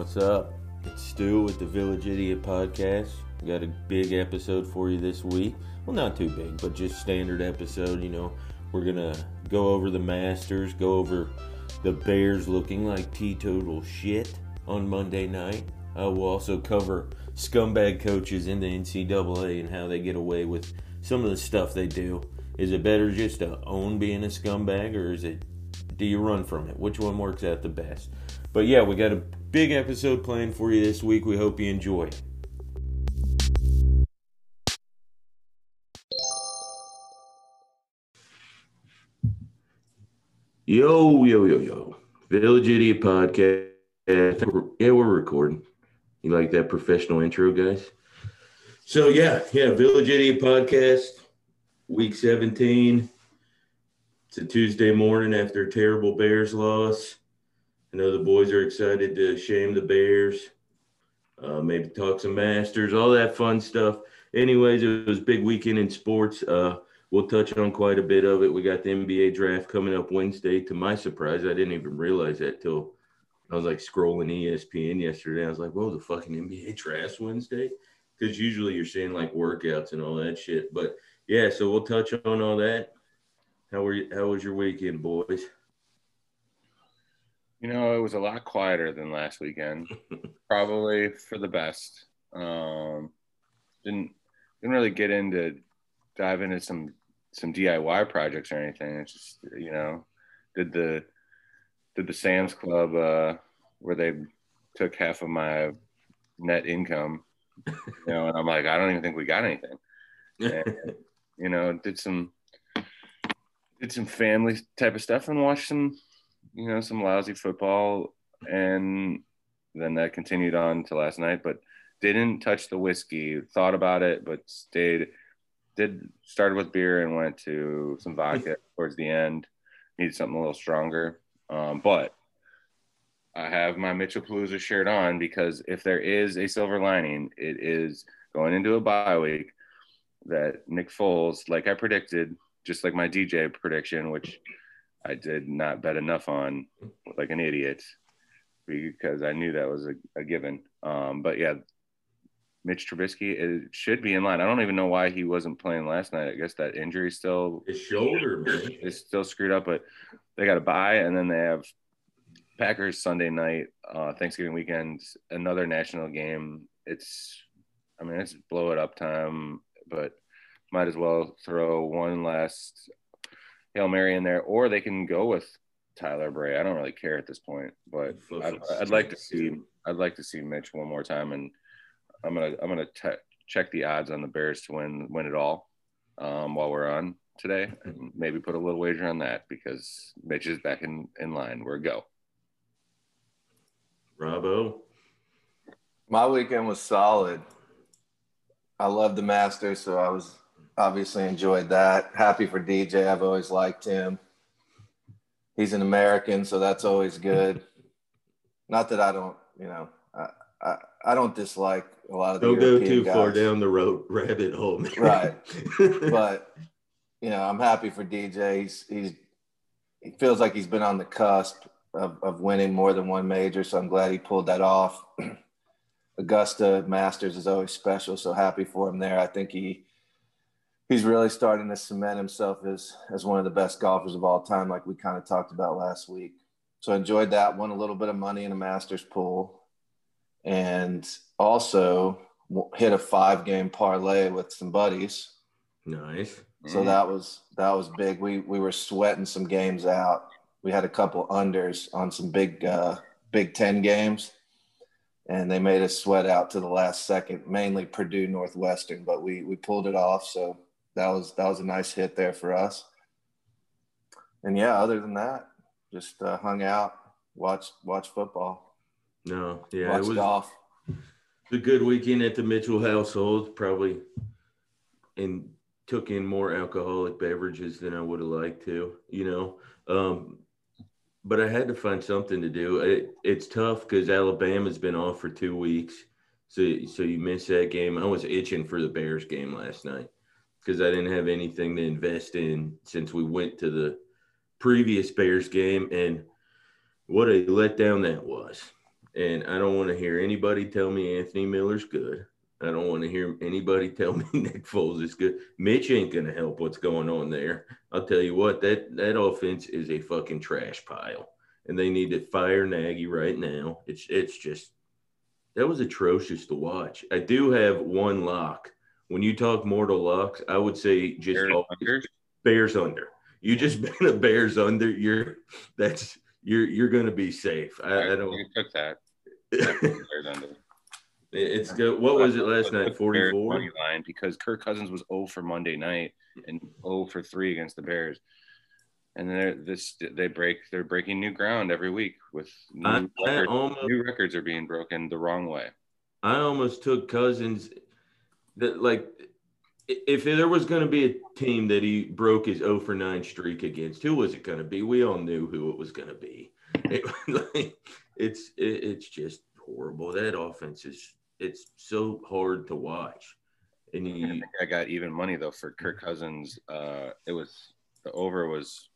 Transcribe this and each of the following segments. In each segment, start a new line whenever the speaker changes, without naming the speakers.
What's up? It's Stu with the Village Idiot Podcast. We got a big episode for you this week. Well, not too big, but just standard episode. You know, we're gonna go over the Masters, go over the Bears looking like teetotal shit on Monday night. Uh, we'll also cover scumbag coaches in the NCAA and how they get away with some of the stuff they do. Is it better just to own being a scumbag, or is it do you run from it? Which one works out the best? But yeah, we got a big episode planned for you this week. We hope you enjoy. Yo, yo, yo, yo. Village Idiot Podcast. Yeah, we're recording. You like that professional intro, guys? So, yeah, yeah, Village Idiot Podcast, week 17. It's a Tuesday morning after a terrible Bears loss. I know the boys are excited to shame the Bears, uh, maybe talk some Masters, all that fun stuff. Anyways, it was big weekend in sports. Uh, we'll touch on quite a bit of it. We got the NBA draft coming up Wednesday. To my surprise, I didn't even realize that till I was like scrolling ESPN yesterday. I was like, whoa, the fucking NBA draft Wednesday? Because usually you're seeing like workouts and all that shit. But yeah, so we'll touch on all that. How were you, how was your weekend, boys?
You know, it was a lot quieter than last weekend. Probably for the best. Um, didn't didn't really get into dive into some some DIY projects or anything. It's just you know, did the did the Sam's Club uh, where they took half of my net income. You know, and I'm like, I don't even think we got anything. And, you know, did some did some family type of stuff and watched some you know, some lousy football, and then that continued on to last night. But didn't touch the whiskey. Thought about it, but stayed. Did started with beer and went to some vodka towards the end. Needed something a little stronger, um, but I have my Mitchell Palooza shirt on because if there is a silver lining, it is going into a bye week that Nick Foles, like I predicted, just like my DJ prediction, which I did not bet enough on like an idiot because I knew that was a, a given. Um, but yeah, Mitch Trubisky it should be in line. I don't even know why he wasn't playing last night. I guess that injury still
his shoulder man.
is still screwed up. But they got to bye, and then they have Packers Sunday night, uh, Thanksgiving weekend, another national game. It's, I mean, it's blow it up time, but might as well throw one last Hail Mary in there, or they can go with Tyler Bray. I don't really care at this point, but I'd, I'd, like to see I'd like to see Mitch one more time, and I'm gonna I'm gonna t- check the odds on the Bears to win win it all um, while we're on today, and maybe put a little wager on that because Mitch is back in in line. We're go.
Bravo.
My weekend was solid. I love the Masters, so I was obviously enjoyed that. Happy for DJ. I've always liked him. He's an American, so that's always good. Not that I don't, you know, I, I, I don't dislike a lot of the
don't European go too guys. far down the road rabbit hole, man.
right? but you know, I'm happy for DJ. He's he's he feels like he's been on the cusp of, of winning more than one major, so I'm glad he pulled that off. Augusta Masters is always special, so happy for him there. I think he he's really starting to cement himself as as one of the best golfers of all time, like we kind of talked about last week. So I enjoyed that. Won a little bit of money in a Masters pool, and also hit a five game parlay with some buddies.
Nice.
So that was that was big. We we were sweating some games out. We had a couple unders on some big uh, Big Ten games, and they made us sweat out to the last second. Mainly Purdue Northwestern, but we we pulled it off. So that was that was a nice hit there for us. And yeah, other than that, just uh, hung out, watched watch football.
No, yeah,
watched it was golf.
A good weekend at the Mitchell household. Probably, and took in more alcoholic beverages than I would have liked to. You know, um, but I had to find something to do. It, it's tough because Alabama's been off for two weeks, so so you miss that game. I was itching for the Bears game last night because I didn't have anything to invest in since we went to the previous Bears game. And what a letdown that was. And I don't want to hear anybody tell me Anthony Miller's good. I don't want to hear anybody tell me Nick Foles is good. Mitch ain't gonna help what's going on there. I'll tell you what, that that offense is a fucking trash pile. And they need to fire Nagy right now. It's it's just that was atrocious to watch. I do have one lock. When you talk mortal locks, I would say just
Bears under?
Bears under. You just been a Bears under. You're that's you're you're gonna be safe. I, I don't.
You took that. Bears under.
It's good. What was it last night? Forty four.
line because Kirk Cousins was 0 for Monday night and 0 for three against the Bears. And they're- this they break they're breaking new ground every week with new,
I
records.
almost
new records are being broken the wrong way.
I almost took Cousins. That like, if there was going to be a team that he broke his 0 for 9 streak against, who was it going to be? We all knew who it was going to be. It, like, it's it, it's just horrible. That offense is it's so hard to watch. And
I think I got even money though for Kirk Cousins. Uh, it was the over was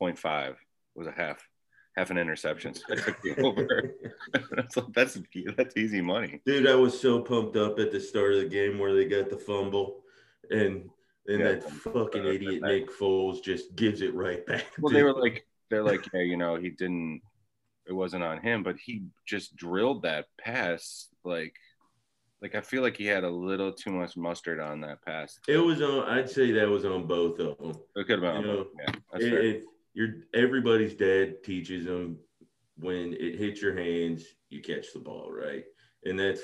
0.5 was a half half an interception. So I took the over. that's that's that's easy money.
dude, I was so pumped up at the start of the game where they got the fumble, and and
Yeah.
that fucking idiot Nick Foles just gives it right back.
Well, they were like, they're like, yeah, you know, he didn't, it wasn't on him, but he just drilled that pass. Like, like I feel like he had a little too much mustard on that pass.
It was on. I'd say that was on both of them.
It could have been,
You know,
both. yeah,
it, you're everybody's dad teaches them when it hits your hands, you catch the ball, right? And that's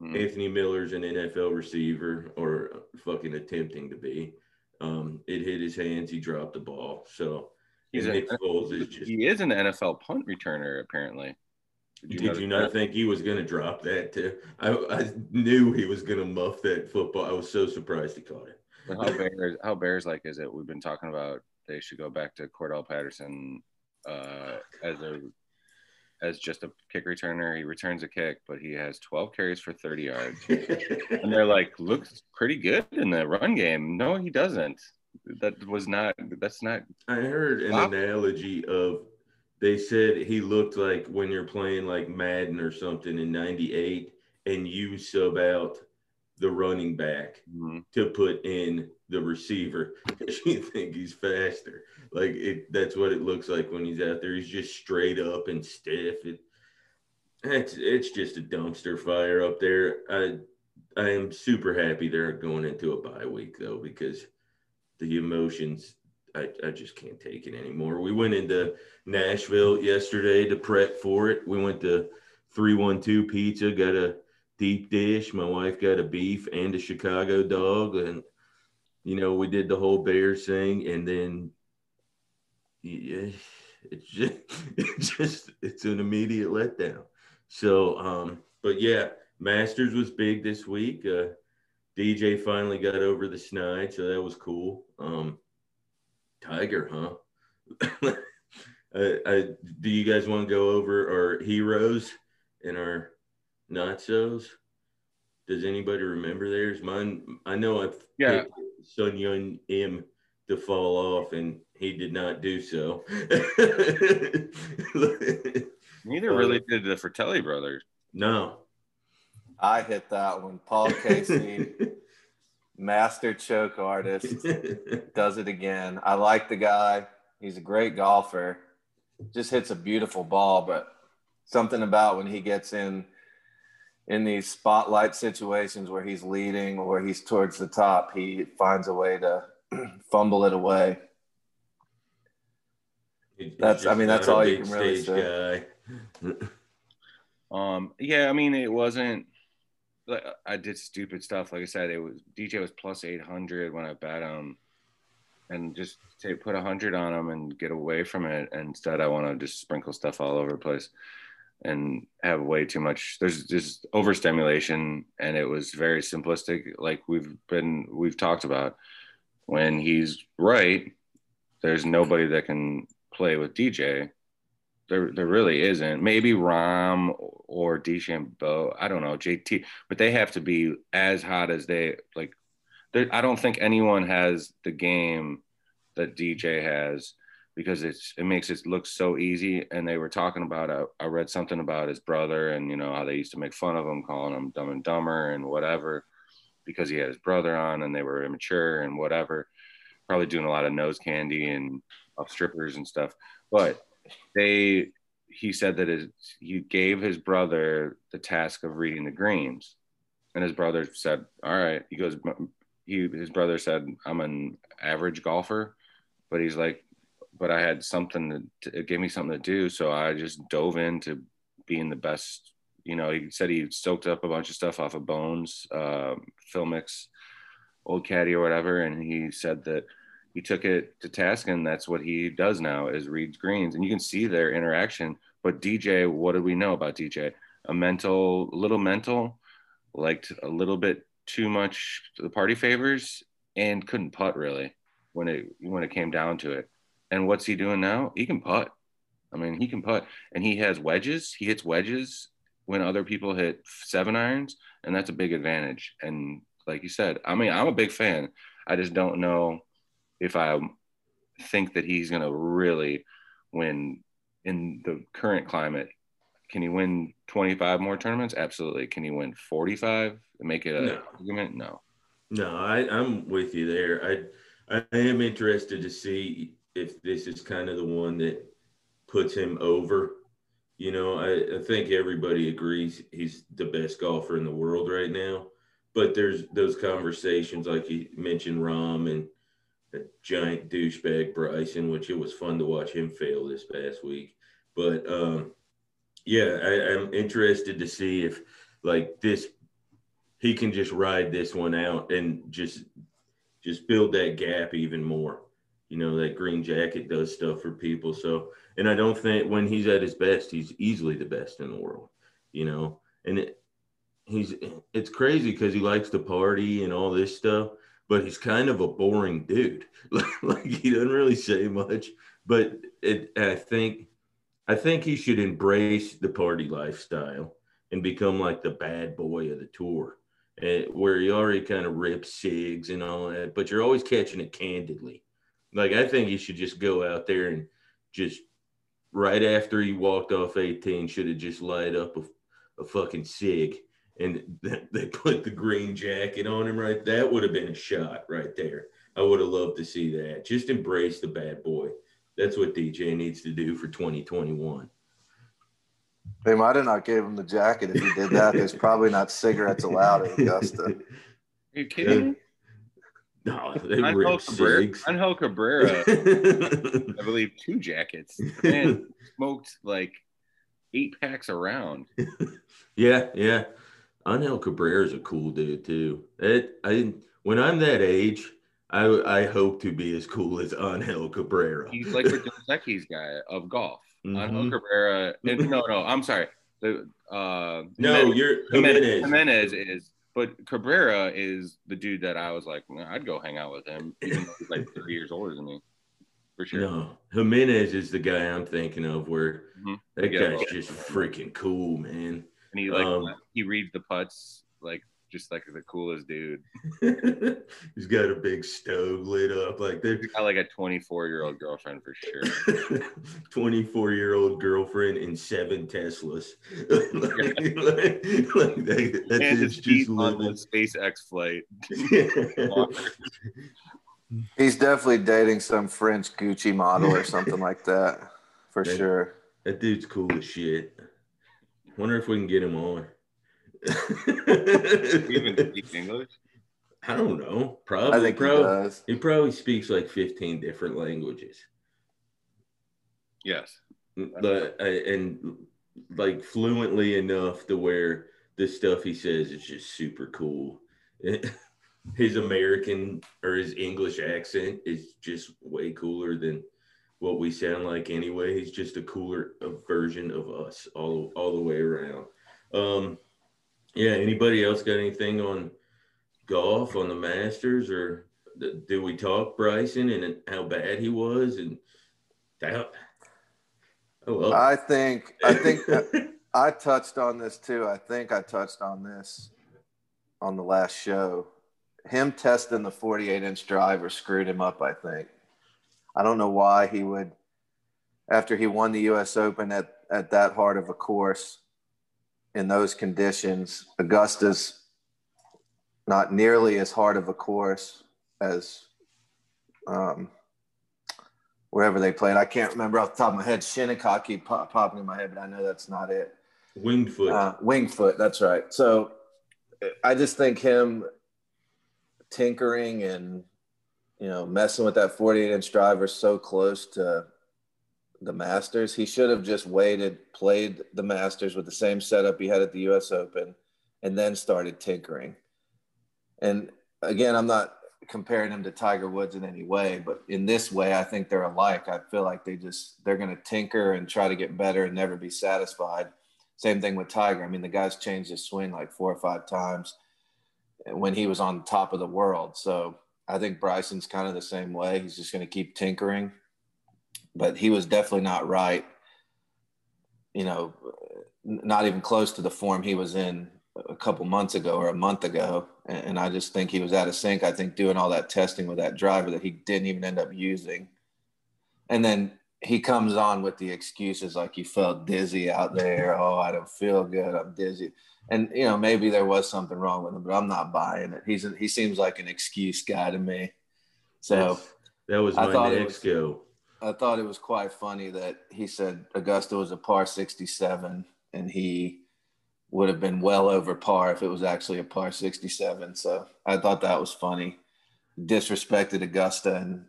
Mhm.
Anthony Miller's an NFL receiver or fucking attempting to be. Um, it hit his hands, he dropped the ball. So
He's
and
a-
Nick Foles is just.
he is an NFL punt returner, apparently.
Did
notice
you not think he was going to drop that too? I, I knew he was going to muff that football. I was so surprised he caught it.
But how bears how bears like is it? We've been talking about they should go back to Cordarrelle Patterson uh, as a as just a kick returner. He returns a kick, but he has 12 carries for 30 yards. and they're like, looks pretty good in the run game. No, he doesn't. That was not. That's not.
I heard an analogy of they said he looked like when you're playing like Madden or something in 98 and you sub out the running back
Mhm.
to put in the receiver because you think he's faster. Like it that's what it looks like when he's out there. He's just straight up and stiff. It it's it's just a dumpster fire up there. I I am super happy they're going into a bye week though because the emotions I, I just can't take it anymore. We went into Nashville yesterday to prep for it. We went to 312 Pizza, got a deep dish. My wife got a beef and a Chicago dog. And, you know, we did the whole Bears thing. And then, yeah, it's just, it's just, it's an immediate letdown. So, um, but yeah, Masters was big this week. Uh, DJ finally got over the snide, so that was cool. Um, Tiger, huh? I, I, do you guys want to go over our heroes and our not so's? Does anybody remember theirs? Mine, I know I've
Yeah.
picked Sun Yun M to fall off, and he did not do so.
Neither really did the Fratelli brothers.
no.
I hit that one. Paul Casey, master choke artist, does it again. I like the guy. He's a great golfer. Just hits a beautiful ball, but something about when he gets in in these spotlight situations where he's leading or where he's towards the top, he finds a way to fumble it away.
He's
That's- I mean, that's all you can really
stage guy.
Um, yeah, I mean, it wasn't. like, I did stupid stuff. Like I said, it was DJ was plus eight hundred when I bet him, and just to put a hundred on him and get away from it. Instead, I want to just sprinkle stuff all over the place and have way too much. There's just overstimulation, and it was very simplistic. Like we've been, we've talked about. When he's right, there's nobody that can play with DJ. There, there really isn't. Maybe Rahm or DeChambeau. I don't know JT, but they have to be as hot as they like. I don't think anyone has the game that DJ has because it's it makes it look so easy. And they were talking about uh, I read something about his brother and you know how they used to make fun of him, calling him dumb and dumber and whatever, because he had his brother on and they were immature and whatever, probably doing a lot of nose candy and off strippers and stuff. But they he said that his, he gave his brother the task of reading the greens and his brother said all right he goes he his brother said i'm an average golfer but he's like but i had something to it gave me something to do so i just dove into being the best you know he said he soaked up a bunch of stuff off of bones uh, filmix old caddy or whatever and he said that he took it to task and that's what he does now is reads greens. And you can see their interaction but dj what do we know about dj a mental little mental liked a little bit too much the party favors and couldn't putt really when it when it came down to it and what's he doing now he can putt i mean he can putt and he has wedges he hits wedges when other people hit seven irons and that's a big advantage and like you said i mean i'm a big fan i just don't know if I think that he's going to really win in the current climate. Can he win 25 more tournaments? Absolutely. Can he win 45 and make it a no. argument? No.
No, I, I'm with you there. I I am interested to see if this is kind of the one that puts him over. You know, I, I think everybody agrees he's the best golfer in the world right now. But there's those conversations like you mentioned, Rahm and – that giant douchebag Bryson, which it was fun to watch him fail this past week. But um, yeah, I, I'm interested to see if like this he can just ride this one out and just just build that gap even more. You know, that green jacket does stuff for people. So, and I don't think when he's at his best, he's easily the best in the world. You know, and it, he's it's crazy because he likes to party and all this stuff but he's kind of a boring dude. like he doesn't really say much, but it, I think I think he should embrace the party lifestyle and become like the bad boy of the tour, and, where he already kind of rips cigs and all that, but you're always catching it candidly. Like I think he should just go out there and just right after he walked off 18 should have just light up a, a fucking cig and they put the green jacket on him right? That would have been a shot right there. I would have loved to see that. Just embrace the bad boy. That's what dj needs to do for 2021
they might have not gave him the jacket if he did that. There's probably not cigarettes allowed at augusta.
Are you kidding
no, they Angel
Cabrera, Angel Cabrera, I believe, two jackets. Man, smoked like eight packs around.
yeah, yeah. Angel Cabrera is a cool dude too. It, I when I'm that age, I I hope to be as cool as Angel Cabrera.
He's like the Equis guy of golf. Mm-hmm. Angel Cabrera. And, no, no, I'm sorry. The uh,
no, Jimenez, you're Jimenez.
Jimenez is, but Cabrera is the dude that I was like, I'd go hang out with him, even though he's like 30 years older than me. For sure.
No, Jimenez is the guy I'm thinking of. Where mm-hmm. that guy's just freaking cool, man
and he like um, he reads the putts like just like the coolest dude.
He's got a big stove lit up like
that. He's got like a 24 year old girlfriend for sure.
24 year old girlfriend and seven Teslas. like, like, like
that, that's and just living. SpaceX flight.
He's definitely dating some French Gucci model or something like that, for
that,
sure.
That dude's cool as shit. Wonder if we can get him on.
even speak English?
I don't know. Probably. I think probably, he does. He probably speaks like 15 different languages.
Yes.
But, uh, and like fluently enough to where the stuff he says is just super cool. his American or his English accent is just way cooler than what we sound like anyway. He's just a cooler version of us all all the way around. Um, yeah. Anybody else got anything on golf on the Masters or did we talk Bryson and how bad he was and that?
Oh, well. I think I think I touched on this too. I think I touched on this on the last show. Him testing the 48 inch driver screwed him up. I think. I don't know why he would after he won the U.S. Open at at that hard of a course in those conditions. Augusta's not nearly as hard of a course as um, wherever they played. I can't remember off the top of my head. Shinnecock keep pop, popping in my head, but I know that's not it.
Winged foot.
Uh, winged foot. That's right. So I just think him tinkering and you know messing with that 48 inch driver so close to the Masters. He should have just waited, played the Masters with the same setup he had at the U.S. Open, and then started tinkering. And again, I'm not comparing him to Tiger Woods in any way, but in this way, I think they're alike. I feel like they just they're going to tinker and try to get better and never be satisfied. Same thing with Tiger. I mean, the guy's changed his swing like four or five times when he was on top of the world. So I think Bryson's kind of the same way. He's just going to keep tinkering but he was definitely not right. You know, not even close to the form he was in a couple months ago or a month ago. And I just think he was out of sync. I think doing all that testing with that driver that he didn't even end up using. And then he comes on with the excuses like he felt dizzy out there. Oh, I don't feel good. I'm dizzy. And you know, maybe there was something wrong with him, but I'm not buying it. He's a, he seems like an excuse guy to me. So
that was my next go.
I thought it was quite funny that he said Augusta was a par 67 and he would have been well over par if it was actually a par 67. So I thought that was funny. Disrespected Augusta and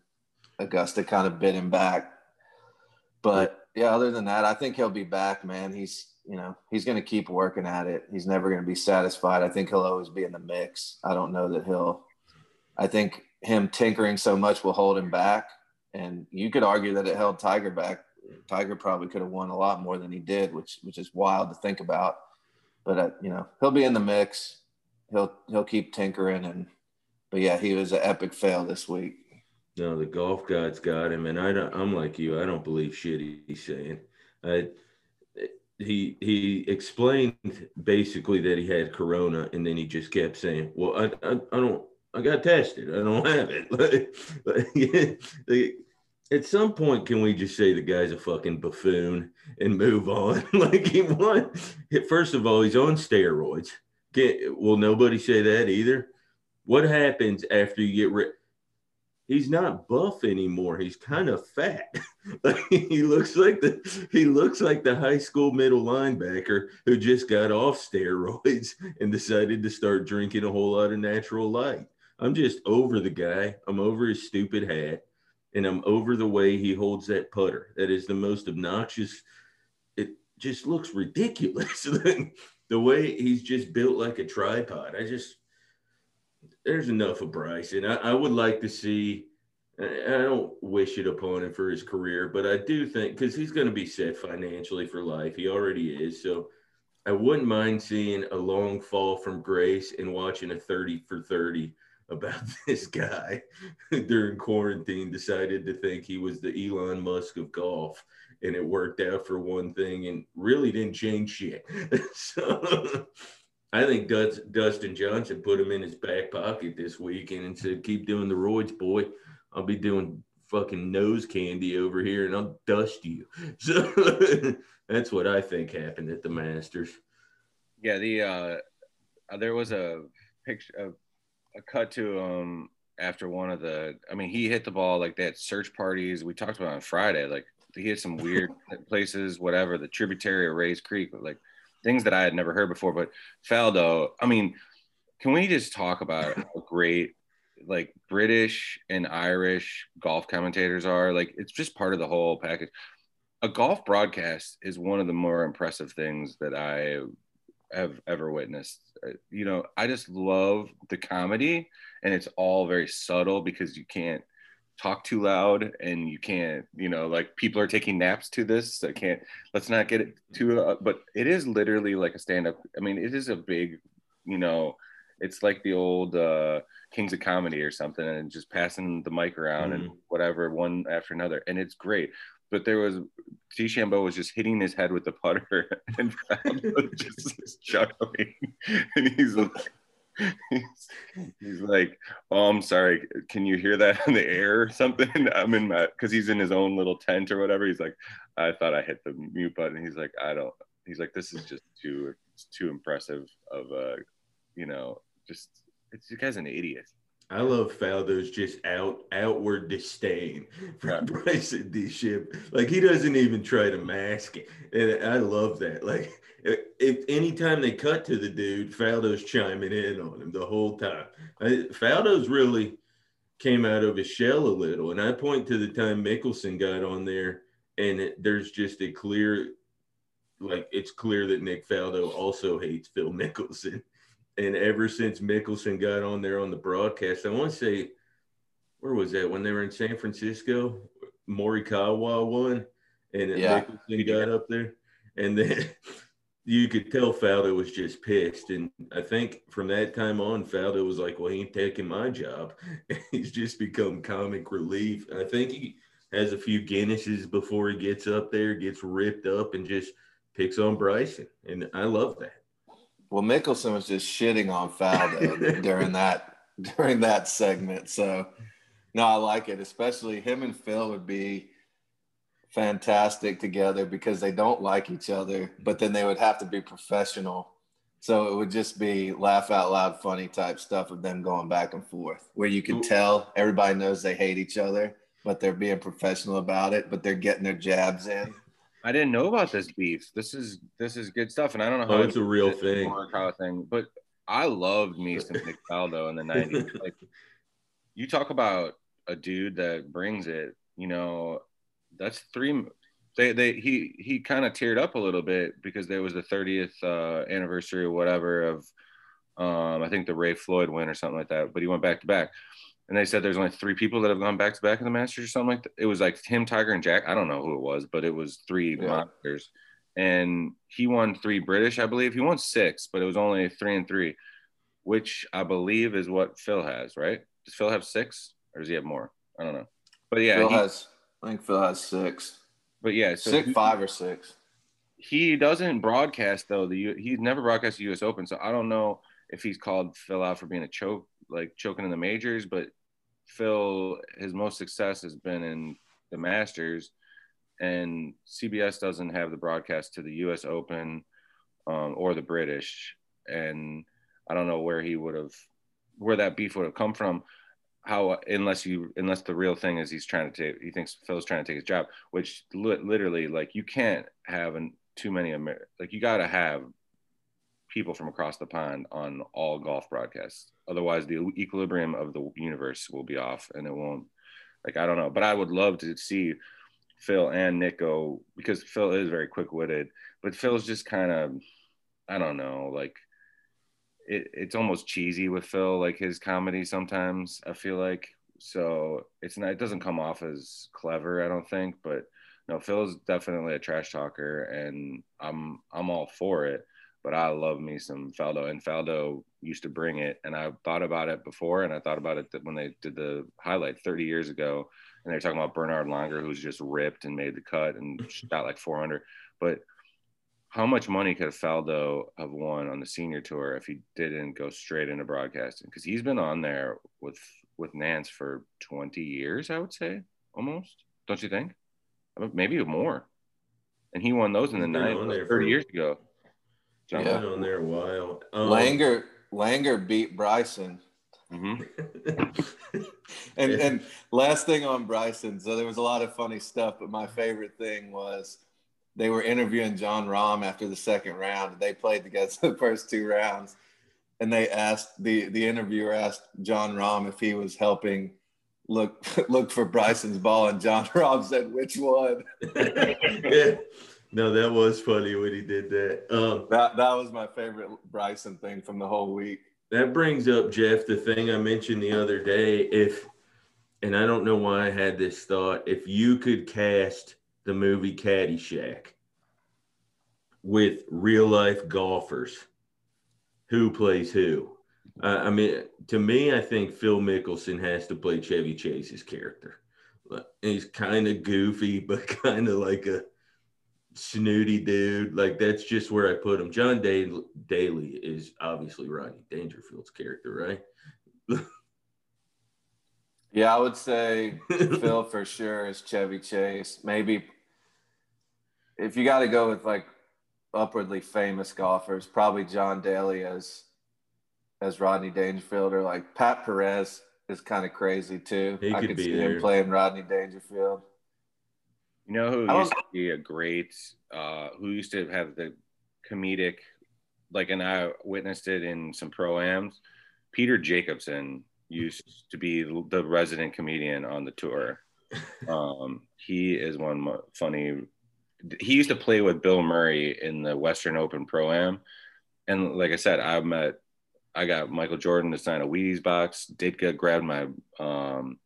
Augusta kind of bit him back. But yeah, other than that, I think he'll be back, man. He's, you know, he's going to keep working at it. He's never going to be satisfied. I think he'll always be in the mix. I don't know that he'll, I think him tinkering so much will hold him back and you could argue that it held Tiger back. Tiger probably could have won a lot more than he did, which which is wild to think about. But uh, you know, he'll be in the mix. He'll he'll keep tinkering, and but yeah, he was an epic fail this week.
No, the golf gods got him, and I don't, I'm like you. I don't believe shit he's saying. I, he he explained basically that he had corona, and then he just kept saying, "Well, I I, I don't I got tested. I don't have it. at some point, can we just say the guy's a fucking buffoon and move on? like he won. First of all, he's on steroids. Will nobody say that either? What happens after you get rid? He's not buff anymore. He's kind of fat. he looks like the he looks like the high school middle linebacker who just got off steroids and decided to start drinking a whole lot of natural light. I'm just over the guy. I'm over his stupid hat, and I'm over the way he holds that putter. That is the most obnoxious. It just looks ridiculous. the way he's just built like a tripod. I just there's enough of Bryson. I, I would like to see. I don't wish it upon him for his career, but I do think because he's going to be set financially for life. He already is. So I wouldn't mind seeing a long fall from grace and watching a 30 for 30 about this guy during quarantine decided to think he was the Elon Musk of golf and it worked out for one thing and really didn't change shit. so I think Dustin Johnson put him in his back pocket this weekend and said, keep doing the roids, boy. I'll be doing fucking nose candy over here and I'll dust you. So that's what I think happened at the Masters.
Yeah, the uh there was a picture a cut to him after one of the. I mean, he hit the ball like that. Search parties we talked about on Friday. Like he hit some weird places, whatever. The tributary of Rae's Creek, like things that I had never heard before. But Faldo, I mean, can we just talk about how great like British and Irish golf commentators are? Like it's just part of the whole package. A golf broadcast is one of the more impressive things that I have ever witnessed. Uh, you know, I just love the comedy, and it's all very subtle because you can't talk too loud and you can't you know like people are taking naps to this so I can't let's not get it too uh, but it is literally like a stand-up i mean it is a big you know it's like the old uh kings of comedy or something and just passing the mic around mm. and whatever one after another and it's great but there was DeChambeau was just hitting his head with the putter and just chuckling. And he's like, he's, he's, like, oh, I'm sorry. Can you hear that in the air or something? I'm in my, because he's in his own little tent or whatever. He's like, I thought I hit the mute button. He's like, I don't. He's like, this is just too too impressive of a, you know, just it's you guy's an idiot.
I love Faldo's just out outward disdain for. Bryson DeChambeau. Like he doesn't even try to mask it, and I love that. Like if, if anytime they cut to the dude, Faldo's chiming in on him the whole time. I, Faldo's really came out of his shell a little, and I point to the time Mickelson got on there, and it, there's just a clear, like it's clear that Nick Faldo also hates Phil Mickelson and ever since Mickelson got on there on the broadcast, I want to say, where was that when they were in San Francisco? Morikawa won, and then
Yeah.
Mickelson got up there, and then you could tell Faldo was just pissed. And I think from that time on, Faldo was like, "Well, he ain't taking my job." He's just become comic relief. I think he has a few Guinnesses before he gets up there, gets ripped up, and just picks on Bryson, and I love that.
Well, Mickelson was just shitting on Faldo during that during that segment. So no, I like it. Especially him and Phil would be fantastic together because they don't like each other, but then they would have to be professional. So it would just be laugh out loud funny type stuff of them going back and forth where you can tell everybody knows they hate each other, but they're being professional about it, but they're getting their jabs in.
I didn't know about this beef. This is this is good stuff, and I don't know how
Oh, it's a real thing.
Morikawa thing, but I loved me some Nick Faldo in the '90s. Like, you talk about a dude that brings it. You know, that's three. They they he he kind of teared up a little bit because there was the 30th uh, anniversary or whatever of um I think the Ray Floyd win or something like that. But he went back to back. And they said there's only three people that have gone back to back in the Masters or something like that. It was like him, Tiger, and Jack. I don't know who it was, but it was three
Yeah.
monsters. And he won three British, I believe. He won six, but it was only three and three, which I believe is what Phil has, right? Does Phil have six or does he have more? I don't know. But yeah,
Phil
he-
has, I think Phil has six,
but yeah, so
six,
he-
five or six.
he doesn't broadcast though the he's never broadcast the U.S. Open, so I don't know if he's called Phil out for being a choke like choking in the majors, but Phil his most success has been in the Masters, and CBS doesn't have the broadcast to the U.S. Open um, or the British, and I don't know where he would have where that beef would have come from. How unless you unless the real thing is he's trying to take he thinks Phil's trying to take his job, which li- literally like you can't have an, too many Amer- like you got to have people from across the pond on all golf broadcasts. Otherwise, the equilibrium of the universe will be off, and it won't. Like I don't know, but I would love to see Phil and Nick go because Phil is very quick witted, but Phil's just kind of I don't know, like it, it's almost cheesy with Phil, like his comedy sometimes. I feel like so it's not it doesn't come off as clever, I don't think, but no, Phil's definitely a trash talker, and I'm I'm all for it. But I love me some Faldo, and Faldo used to bring it, and I thought about it before, and I thought about it that when they did the highlight 30 years ago, and they're talking about Bernhard Langer, who's just ripped and made the cut and mm-hmm. shot like 400. But how much money could Faldo have won on the senior tour if he didn't go straight into broadcasting? Because he's been on there with with Nantz for 20 years, I would say, almost. Don't you think? Maybe more. And he won those in the
He's been
nine
on there
30 years ago.
I've
Yeah.
on there a while. Um,
Langer Langer beat Bryson.
hmm
And
Yeah.
and last thing on Bryson, so there was a lot of funny stuff, but my favorite thing was they were interviewing Jon Rahm after the second round. They played together the first two rounds, and they asked the the interviewer asked Jon Rahm if he was helping look look for Bryson's ball, and Jon Rahm said, "Which one?"
yeah. No, that was funny when he did that. Um,
That that was my favorite Bryson thing from the whole week.
that brings up Jeff the thing I mentioned the other day. If and I don't know why I had this thought, if you could cast the movie Caddyshack with real life golfers, who plays who? Uh, I mean, to me, I think Phil Mickelson has to play Chevy Chase's character. He's kind of goofy, but kind of like a snooty dude. Like that's just where I put him. John Day- Daly is obviously Rodney Dangerfield's character, right?
Yeah, I would say Phil for sure is Chevy Chase. Maybe if you got to go with like upwardly famous golfers, probably John Daly as as Rodney Dangerfield or like Pat Perez is kind of crazy too.
He
I
could
could
be
see
there.
him playing Rodney Dangerfield.
You know who used to be a great, uh, who used to have the comedic, like, and I witnessed it in some pro-ams. Peter Jacobsen used to be the resident comedian on the tour. Um, he is one funny. He used to play with Bill Murray in the Western Open Pro-Am. And like I said, I met, I got Michael Jordan to sign a Wheaties box. Ditka grabbed my, um,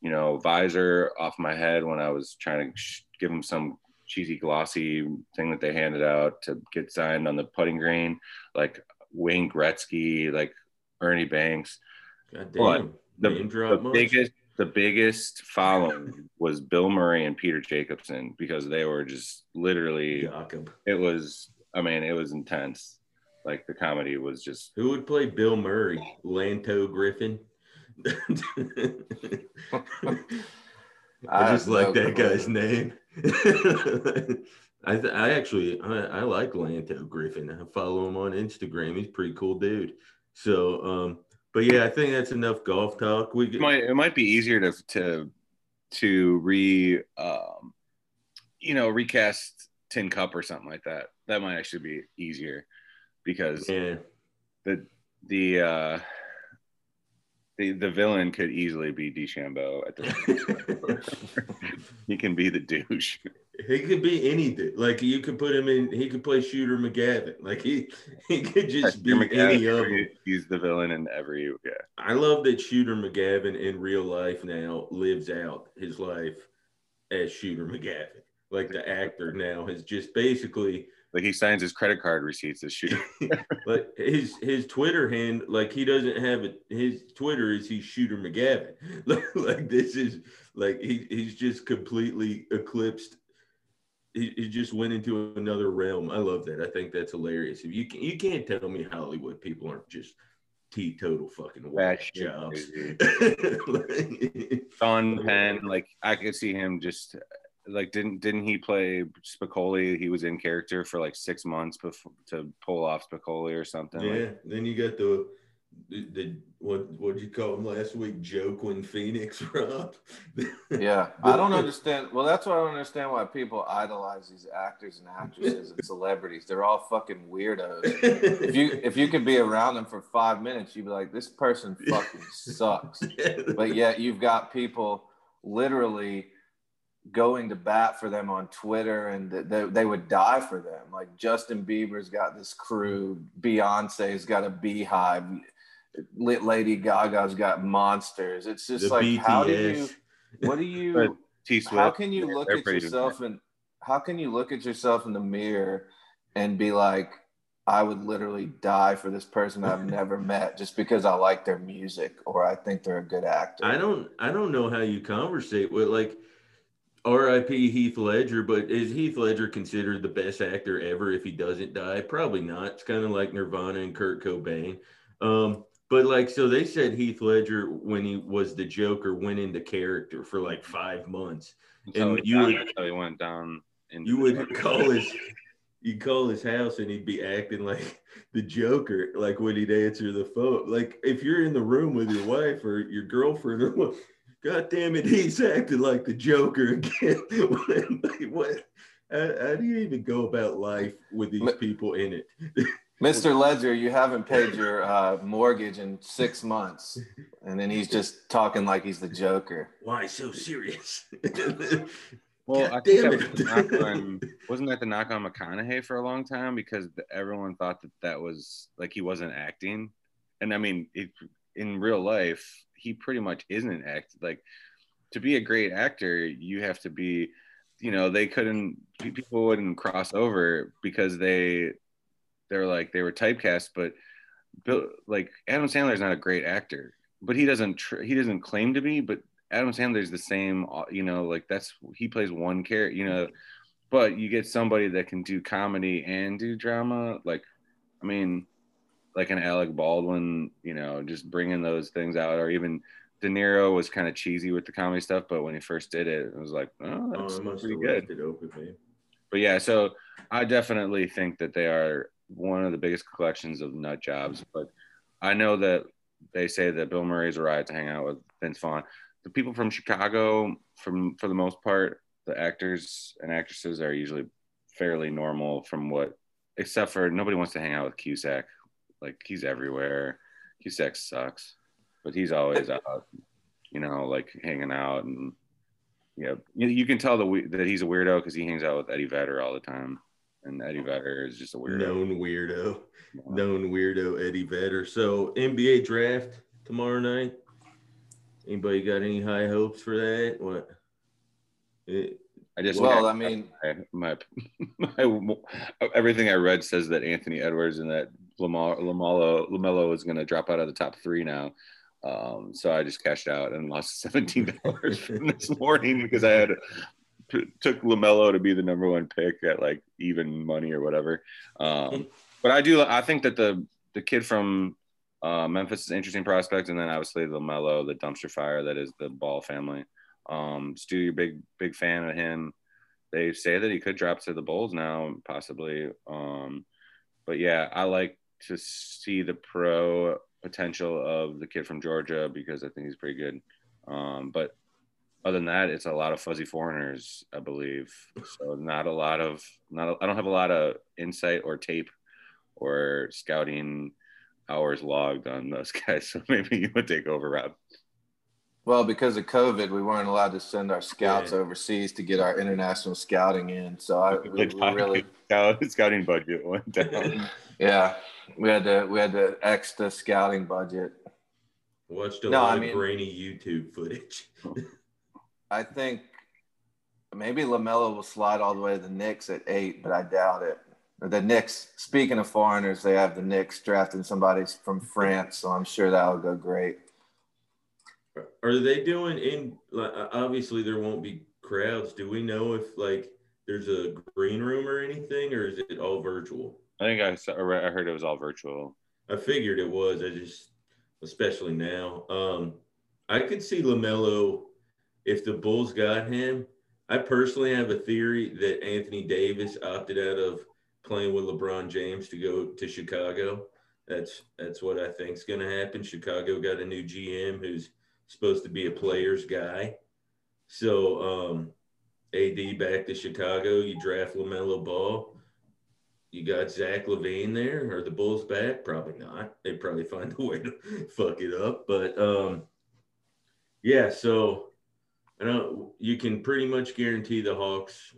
you know, visor off my head when I was trying to sh- give him some cheesy glossy thing that they handed out to get signed on the putting green, like Wayne Gretzky, like Ernie Banks.
God damn.
The, the biggest, the biggest following was Bill Murray and Peter Jacobsen because they were just literally.
Jakob.
It was, I mean, it was intense. Like the comedy was just
Who would play Bill Murray? Lanto Griffin. I, just like that guy's name. I th- I actually I, I like Lanto Griffin. I follow him on Instagram. He's a pretty cool dude. So um, but yeah, I think that's enough golf talk. We
it might it might be easier to to to re um you know recast Tin Cup or something like that. That might actually be easier because
yeah.
the the uh the the villain could easily be DeChambeau at the he can be the douche.
He could be any dude. Like you could put him in. He could play Shooter McGavin. Like he he could just be
Jim
any of them.
He's the villain in every yeah.
I love that Shooter McGavin in real life now lives out his life as Shooter McGavin. Like the actor now has just basically
Like he signs his credit card receipts as shooter.
but his his Twitter hand like he doesn't have it. His Twitter is he's Shooter McGavin. like, like this is like he he's just completely eclipsed. He, he just went into another realm. I love that. I think that's hilarious. If you can, you can't tell me Hollywood people aren't just teetotal fucking whack jobs.
Sean Penn, like I could see him just like didn't didn't he play Spicoli? He was in character for like six months before to pull off Spicoli or something.
Yeah.
Like,
then you got the the, the what what did you call him last week? Joaquin Phoenix Rob.
Yeah, I don't understand. Well, that's why I don't understand why people idolize these actors and actresses and celebrities. They're all fucking weirdos. If you if you could be around them for five minutes, you'd be like, this person fucking sucks. But yet you've got people literally going to bat for them on Twitter, and they, they would die for them. Like Justin Bieber's got this crew, Beyonce's got a beehive, Lit Lady Gaga's got monsters. It's just
The
like, how do you? What do you? How can you look
they're
at yourself and how can you look at yourself in the mirror and be like i would literally die for this person i've never met just because i like their music or i think they're a good actor
I don't I don't know how you conversate with like R.I.P. Heath Ledger, but is Heath Ledger considered the best actor ever if he doesn't die? Probably not. It's kind of like Nirvana and Kurt Cobain. Um, but like, so they said Heath Ledger when he was the Joker went into character for like five months.
until
and you would-
until he went down.
You would call his you call his house and he'd be acting like the Joker, like when he'd answer the phone. Like if you're in the room with your wife or your girlfriend, or what, God damn it, he's acting like the Joker again. Like, what? How, how do you even go about life with these people in it?
mr ledger you haven't paid your uh, mortgage in six months and then he's just talking like he's the joker
Why so serious?
Well,
God
I think
damn
that was
it.
On, wasn't that the knock on McConaughey for a long time because the, everyone thought that that was like he wasn't acting, and I mean, it, in real life, he pretty much isn't an act like to be a great actor, you have to be, you know, they couldn't people wouldn't cross over because they they're like they were typecast, but Bill, like Adam Sandler's not a great actor, but he doesn't tr- he doesn't claim to be, but Adam Sandler's the same, uh, you know, like that's he plays one character, you know, but you get somebody that can do comedy and do drama, like I mean, like an Alec Baldwin, you know, just bringing those things out, or even De Niro was kind of cheesy with the comedy stuff, but when he first did it, it was like, oh,
Oh,
that's
must
pretty good.
open,
but yeah, so I definitely think that they are one of the biggest collections of nut jobs. But I know that they say that Bill Murray's a riot to hang out with Vince Vaughn. The people from Chicago, from for the most part, the actors and actresses are usually fairly normal from what, except for nobody wants to hang out with Cusack. Like he's everywhere. He sex sucks, but he's always out, you know, like hanging out and yeah, you, you can tell the, that he's a weirdo because he hangs out with Eddie Vedder all the time, and Eddie Vedder is just a weirdo.
Known weirdo, yeah. known weirdo Eddie Vedder. So NBA draft tomorrow night. Anybody got any high hopes for that? What?
It, I just
well, I mean,
my, my, everything I read says that Anthony Edwards and that Lamar Lamelo Lamelo is going to drop out of the top three now. Um, so I just cashed out and lost seventeen dollars this morning because I had took Lamelo to be the number one pick at like even money or whatever. Um, but I do I think that the the kid from uh, Memphis is an interesting prospect, and then obviously Lamelo, the dumpster fire that is the Ball family. Um, Stu, you're big big fan of him. They say that he could drop to the Bulls now, possibly. Um, but yeah, I like to see the pro potential of the kid from Georgia because I think he's pretty good. Um, but other than that, it's a lot of fuzzy foreigners, I believe. So not a lot of not. A, I don't have a lot of insight or tape or scouting hours logged on those guys. So maybe you would take over, Rob.
Well, because of COVID, we weren't allowed to send our scouts yeah. overseas to get our international scouting in. So I we, we really
scouting budget went down.
yeah, we had to we had the scouting budget.
Watched a no, lot I mean, of grainy YouTube footage.
I think maybe Lamelo will slide all the way to the Knicks at eight, but I doubt it. The Knicks. Speaking of foreigners, they have the Knicks drafting somebody from France, so I'm sure that'll go great.
Are they doing in? Obviously, there won't be crowds. Do we know if like there's a green room or anything, or is it all virtual?
I think I, saw, I heard it was all virtual.
I figured it was. I just, especially now, um, I could see Lamelo if the Bulls got him. I personally have a theory that Anthony Davis opted out of playing with LeBron James to go to Chicago. That's that's what I think is going to happen. Chicago got a new GM who's supposed to be a player's guy. So um, AD back to Chicago. You draft Lamelo Ball you got Zach LaVine there. Are the Bulls back? Probably not. They probably find a way to fuck it up. But um, yeah, so I know you can pretty much guarantee the Hawks,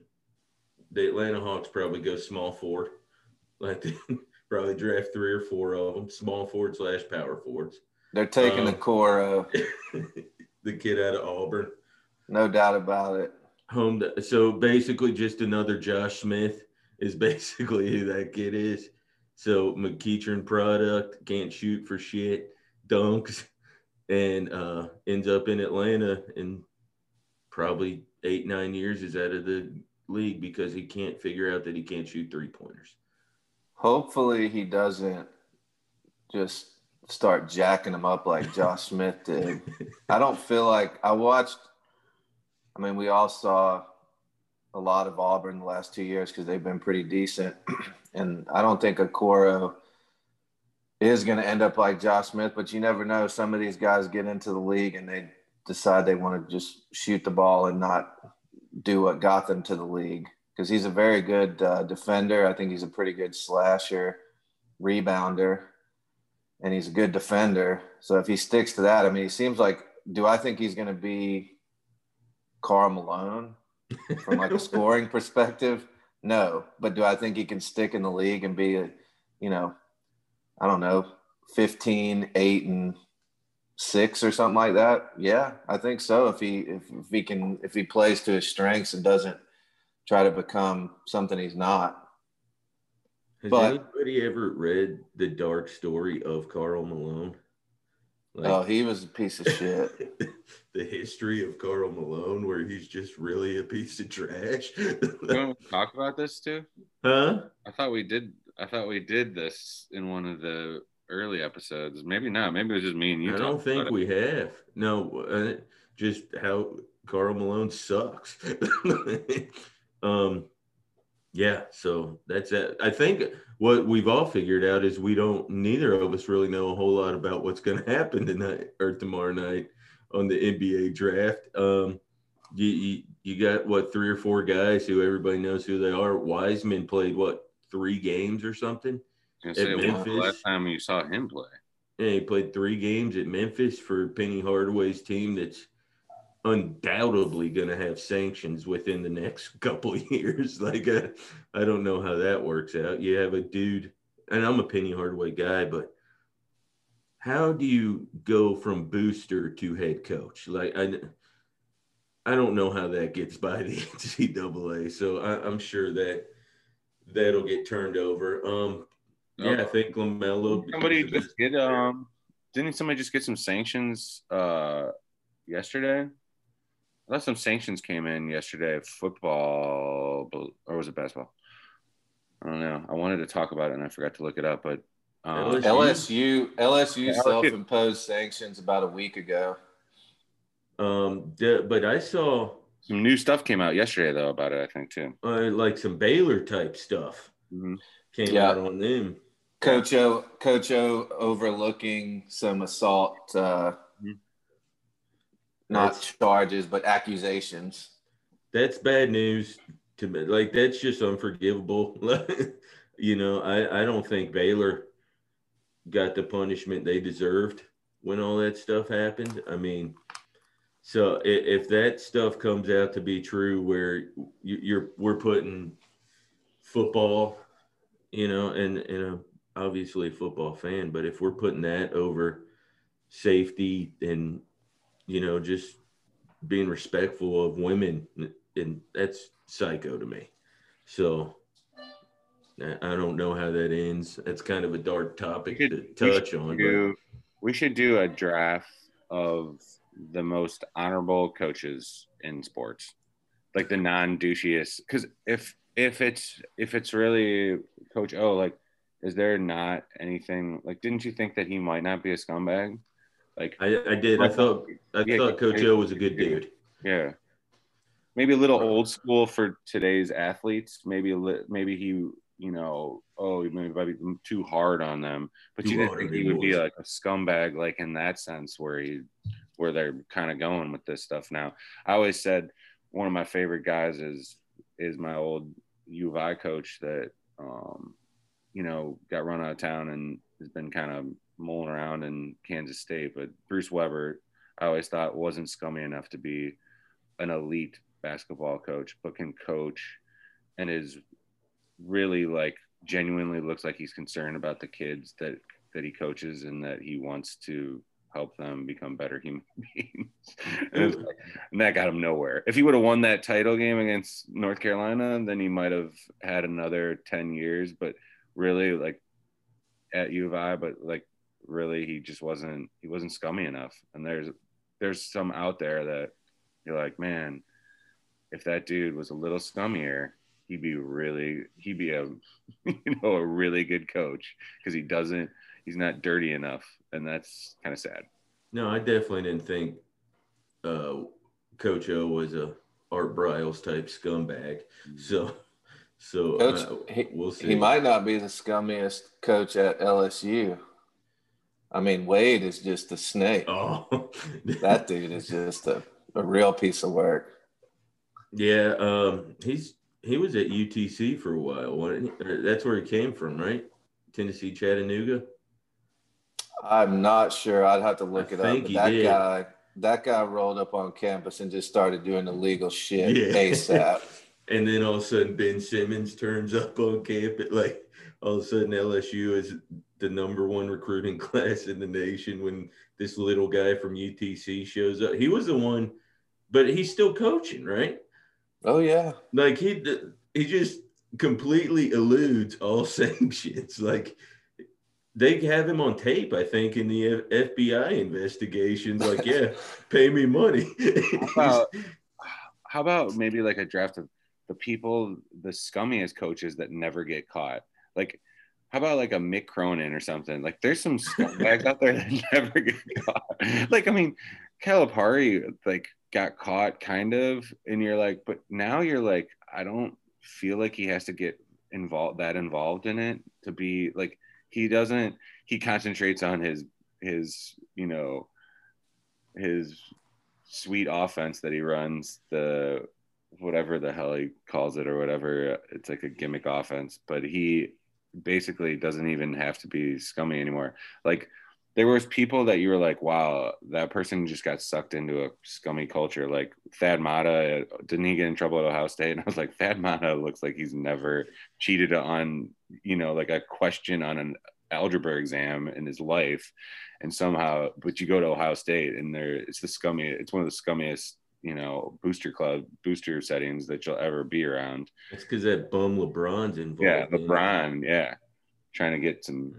the Atlanta Hawks probably go small forward. Like they probably draft three or four of them, small forward slash power forwards.
They're taking um, the core of
the kid out of Auburn.
No doubt about it.
Home to, so basically just another Josh Smith is basically who that kid is. So McEachern product can't shoot for shit, dunks, and uh, ends up in Atlanta and probably eight nine years is out of the league because he can't figure out that he can't shoot three pointers.
Hopefully he doesn't just start jacking them up like Josh Smith did. I don't feel like I watched. I mean, we all saw a lot of Auburn the last two years because they've been pretty decent. and I don't think Okoro is going to end up like Josh Smith, but you never know. Some of these guys get into the league and they decide they want to just shoot the ball and not do what got them to the league because he's a very good uh, defender. I think he's a pretty good slasher, rebounder, and he's a good defender. So if he sticks to that, I mean, he seems like. Do I think he's going to be Karl Malone? From like a scoring perspective. No, but do I think he can stick in the league and be a, you know, I don't know, 15, 8 and 6 or something like that? Yeah, I think so. If he if, if he can if he plays to his strengths and doesn't try to become something he's not.
Has but, anybody ever read the dark story of Karl Malone?
Like, oh, he was a piece of shit.
the history of Karl Malone, where he's just really a piece of trash.
talk about this too?
Huh?
I thought we did. I thought we did this in one of the early episodes. Maybe not. Maybe it was just me and you.
I don't think we have. No, uh, just how Karl Malone sucks. um, Yeah, so that's it. I think what we've all figured out is we don't. Neither of us really know a whole lot about what's going to happen tonight or tomorrow night on the NBA draft. Um, you, you you got what three or four guys who everybody knows who they are. Wiseman played what three games or something
at Memphis. last time you saw him play.
Yeah, he played three games at Memphis for Penny Hardaway's team. That's undoubtedly going to have sanctions within the next couple years. Like, uh, I don't know how that works out. You have a dude, and I'm a Penny Hardaway guy, but how do you go from booster to head coach? Like, I, I don't know how that gets by the NCAA. So I, am sure that that'll get turned over. Um, yeah, I think Lamelo.
Somebody just get um, didn't somebody just get some sanctions uh yesterday? I thought some sanctions came in yesterday. Football, or was it basketball? I don't know. I wanted to talk about it and I forgot to look it up. But
um, LSU LSU yeah, self-imposed sanctions about a week ago.
Um, but I saw
some new stuff came out yesterday though about it. I think too.
Uh, like some Baylor type stuff mm-hmm. came yeah. out on them.
Coach O, Coach O overlooking some assault. Uh, not that's, charges, but accusations.
That's bad news to me. Like that's just unforgivable. you know, I, I don't think Baylor got the punishment they deserved when all that stuff happened. I mean, so if, if that stuff comes out to be true, where you're we're putting football, you know, and and I'm obviously a football fan, but if we're putting that over safety and you know, just being respectful of women, and that's psycho to me. So I don't know how that ends. That's kind of a dark topic should, to touch on.
Do, we should do a draft of the most honorable coaches in sports, like the non-douchiest. Because if if it's if it's really Coach O, like, is there not anything like? Didn't you think that he might not be a scumbag? Like
I, I did. I thought I yeah, thought Coach O was a good dude.
Yeah. Maybe a little old school for today's athletes. Maybe maybe he, you know, oh, maybe be too hard on them. But you didn't think he would be like a scumbag, like in that sense, where he, where they're kind of going with this stuff now. I always said one of my favorite guys is is my old U of I coach that, um, you know, got run out of town and has been kind of mulling around in Kansas State, but Bruce Weber, I always thought wasn't scummy enough to be an elite basketball coach, but can coach and is really like genuinely looks like he's concerned about the kids that that he coaches and that he wants to help them become better human beings. and, like, and, that got him nowhere. If he would have won that title game against North Carolina, then he might have had another 10 years, but really like at U of I, but like really he just wasn't he wasn't scummy enough. And there's there's some out there that you're like, man, if that dude was a little scummier, he'd be really he'd be a you know a really good coach because he doesn't he's not dirty enough, and that's kind of sad.
No, I definitely didn't think uh, Coach O was a Art Briles type scumbag. Mm-hmm. So, so
coach, uh, he, we'll see. He might not be the scummiest coach at LSU. I mean, Wade is just a snake. Oh, that dude is just a, a real piece of work.
Yeah, um, he's he was at UTC for a while. That's where he came from, right? Tennessee, Chattanooga.
I'm not sure. I'd have to look I it up. That did. guy, that guy rolled up on campus and just started doing illegal shit yeah. ASAP.
and then all of a sudden, Ben Simmons turns up on campus. Like all of a sudden, LSU is the number one recruiting class in the nation when this little guy from UTC shows up. He was the one, but he's still coaching, right?
Oh yeah.
Like he he just completely eludes all sanctions. Like they have him on tape, I think, in the F- FBI investigations. Like, yeah, pay me money.
how, about, how about maybe like a draft of the people, the scummiest coaches that never get caught? Like how about like a Mick Cronin or something? Like there's some scumbags out there that never get caught. Like, I mean, Calipari like got caught kind of, and you're like, but now you're like, I don't feel like he has to get involved that involved in it to be like he doesn't he concentrates on his his you know his sweet offense that he runs the whatever the hell he calls it or whatever it's like a gimmick offense but he basically doesn't even have to be scummy anymore like there was people that you were like, wow, that person just got sucked into a scummy culture. Like Thad Matta, uh, didn't he get in trouble at Ohio State? And I was like, Thad Matta looks like he's never cheated on, you know, like a question on an algebra exam in his life. And somehow, but you go to Ohio State and there, it's the scummy, it's one of the scummiest, you know, booster club, booster settings that you'll ever be around.
It's because that bum LeBron's involved.
Yeah, LeBron, yeah. Trying to get some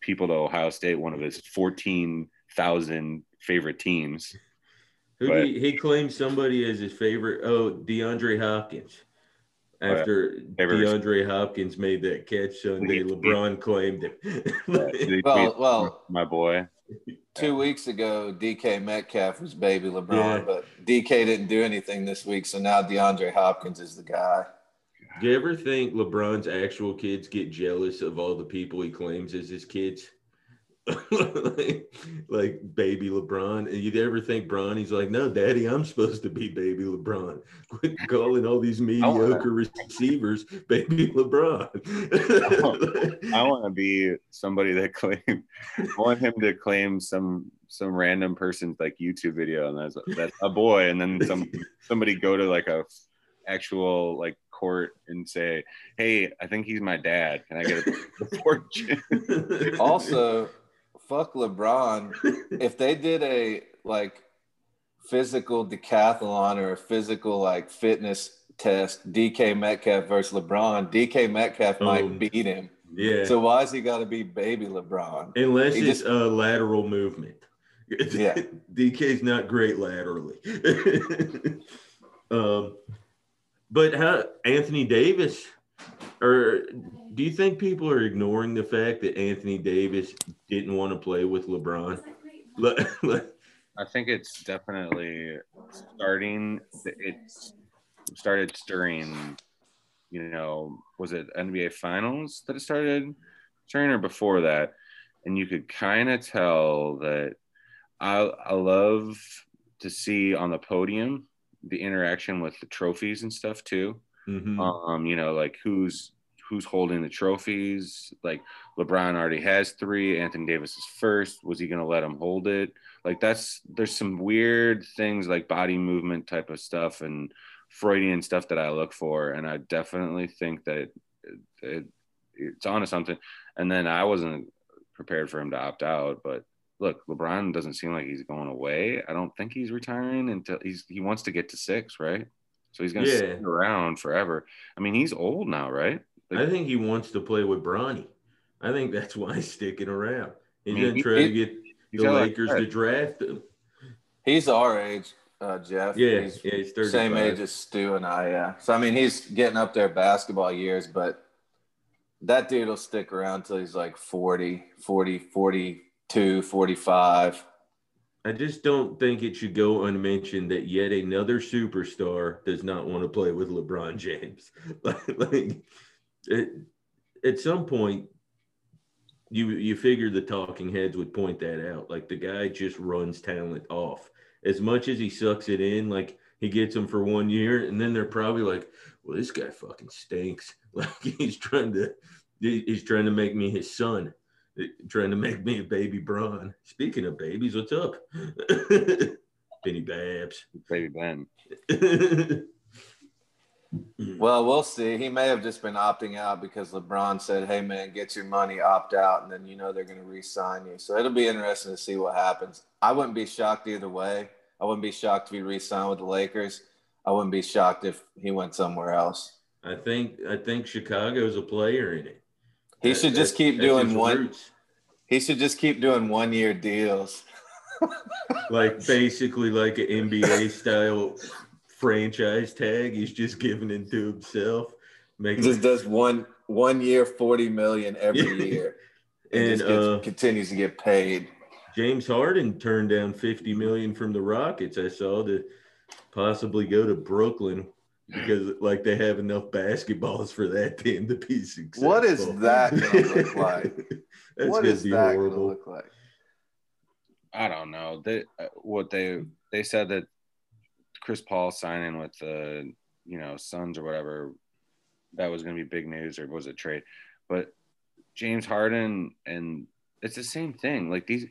people to Ohio State, one of his 14,000 favorite teams.
Who
But-
he, he claimed somebody as his favorite. Oh, DeAndre Hopkins. After
Favorite-
DeAndre Hopkins made that catch Sunday,
He-
LeBron claimed it.
Well, well,
my boy.
Two weeks ago, DK Metcalf was baby LeBron,
Yeah.
but DK didn't do anything this week. So now DeAndre Hopkins is the guy.
Do you ever think LeBron's actual kids get jealous of all the people he claims as his kids? like, like baby LeBron. And you'd ever think Bronny's like, no, daddy, I'm supposed to be baby LeBron. Quit calling all these mediocre receivers baby LeBron.
I want to be somebody that claim. I want him to claim some some random person's like YouTube video, and that's that's a boy, and then some somebody go to like a actual like court and say, "Hey, I think he's my dad. Can I get a fortune?"
Also, fuck LeBron. If they did a like physical decathlon or a physical like fitness test, DK Metcalf versus LeBron, DK Metcalf
Oh.
might beat him.
yeah.
So why has he got to be baby LeBron?
Unless
He
it's
just-
a lateral movement.
Yeah.
DK's not great laterally. um, but how Anthony Davis, or do you think people are ignoring the fact that Anthony Davis didn't want to play with LeBron? Le- le-
I think it's definitely starting. It started stirring. You know, was it NBA Finals that it started stirring, or before that? And you could kind of tell that. I I love to see on the podium the interaction with the trophies and stuff too.
Mhm.
Um, you know, like who's who's holding the trophies. Like LeBron already has three. Anthony Davis is first. Was he going to let him hold it? Like that's there's some weird things like body movement type of stuff and Freudian stuff that I look for, and I definitely think that it, it's onto something. And then I wasn't prepared for him to opt out, but look, LeBron doesn't seem like he's going away. I don't think he's retiring until he's he wants to get to six, right? So he's gonna
Yeah.
sit around forever. I mean, he's old now, right?
I think he wants to play with Bronny. I think that's why he's sticking around. He's
I mean,
going to
he-
try to get the
got, like,
Lakers to draft him.
He's our age, uh, Jeff.
Yeah,
He's
yeah, he's 35.
same age as Stu and I. Yeah. So I mean, he's getting up there basketball years, but that dude will stick around till he's like 40, 40, 42, 45.
I just don't think it should go unmentioned that yet another superstar does not want to play with LeBron James. like, it, at some point, you you figure the talking heads would point that out. Like the guy just runs talent off. As much as he sucks it in, like he gets them for one year, and then they're probably like, "Well, this guy fucking stinks." Like he's trying to he's trying to make me his son trying to make me a baby Braun. Speaking of babies, what's up? Benny Babs.
baby Ben.
Well, we'll see. He may have just been opting out because LeBron said, "Hey, man, get your money, opt out," and then you know they're going to re-sign you. So it'll be interesting to see what happens. I wouldn't be shocked either way. I wouldn't be shocked if he re-signed with the Lakers. I wouldn't be shocked if he went somewhere else.
I think I think Chicago's a player in it.
He
That-
should just keep doing one.
roots.
He should just keep doing one-year deals.
Like basically like an NBA style franchise tag. He's just giving it to himself. Making
just does one one year, forty million every year, and,
and
just gets,
uh,
continues to get paid.
James Harden turned down 50 million from the Rockets. I saw to possibly go to Brooklyn because like they have enough basketballs for that team to be successful.
What is that gonna look like?
That's
what
gonna
is
be
that
horrible.
gonna look like?
I don't know. They uh, what they they said that Chris Paul signing with the you know Suns or whatever that was going to be big news or was it trade? But James Harden and it's the same thing. Like these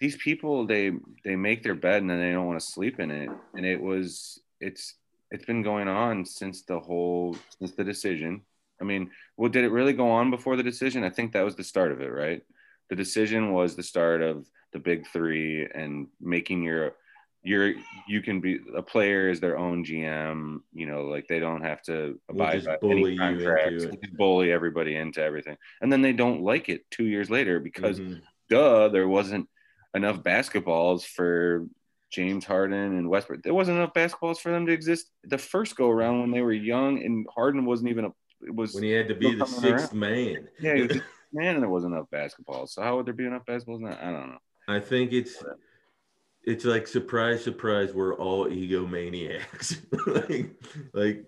these people they they make their bed and then they don't want to sleep in it and it was it's it's been going on since the whole since the decision. I mean, well, did it really go on before the decision? I think that was the start of it, right? The decision was the start of the big three and making your your you can be a player is their own GM. You know, like they don't have to
We'll
abide
just
by
bully
any contracts. Bully everybody into everything, and then they don't like it two years later because
Mhm.
duh, there wasn't enough basketballs for James Harden and Westbrook. There wasn't enough basketballs for them to exist the first go around when they were young, and Harden wasn't even a. It was
when he had to be the
coming around.
sixth man.
yeah, he was man, and there wasn't enough basketballs. So how would there be enough basketballs now? I don't know.
I think it's it's like surprise, surprise, we're all egomaniacs. like, like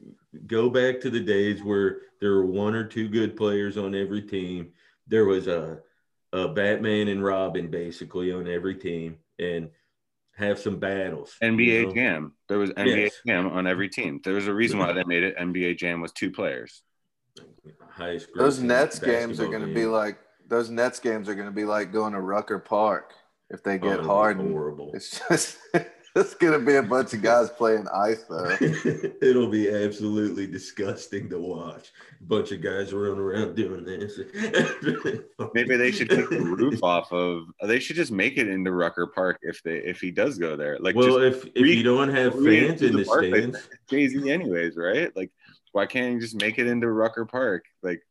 go back to the days where there were one or two good players on every team. There was a a Batman and Robin basically on every team, and have some battles. you
NBA
know?
Jam. There was NBA
Yes.
Jam on every team. There was a reason why they made it NBA Jam was two players.
highest.
Those Nets games are gonna be like those Nets games are gonna be like going to Rucker Park if they
Oh,
get
it'll be
Harden.
Horrible.
It's just it's gonna be a bunch of guys playing ice though.
It'll be absolutely disgusting to watch. A bunch of guys running around doing this.
Maybe they should take the roof off of. They should just make it into Rucker Park if they if he does go there. Like
well,
just
if if
re-
you don't have
re-
fans in
the
the
park,
stands,
Jay Z, anyways, right? Like, why can't you just make it into Rucker Park? Like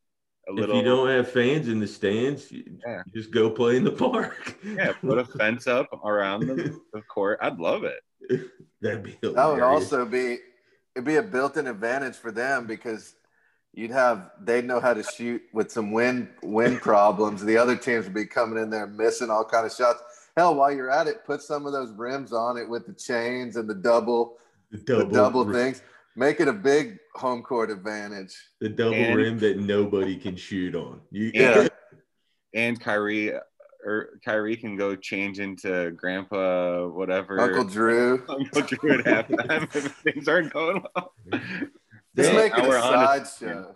a
if you don't have fans in the stands,
Yeah.
just go play in the park.
yeah, put a fence up around the, the court. I'd love it.
That'd be
That would also be it'd be a built-in advantage for them because you'd have they'd know how to shoot with some wind wind problems. The other teams would be coming in there missing all kind of shots. Hell, while you're at it, put some of those rims on it with the chains and the double
the
the
double,
double
rim-
things. Make it a big home court advantage.
the double
And-
rim that nobody can shoot on. You,
Yeah.
And Kyrie or Kyrie can go change into Grandpa whatever.
Uncle Drew.
Uncle Drew at halftime if things aren't going well.
Just
Yeah,
make it a
we're on to-
sideshow.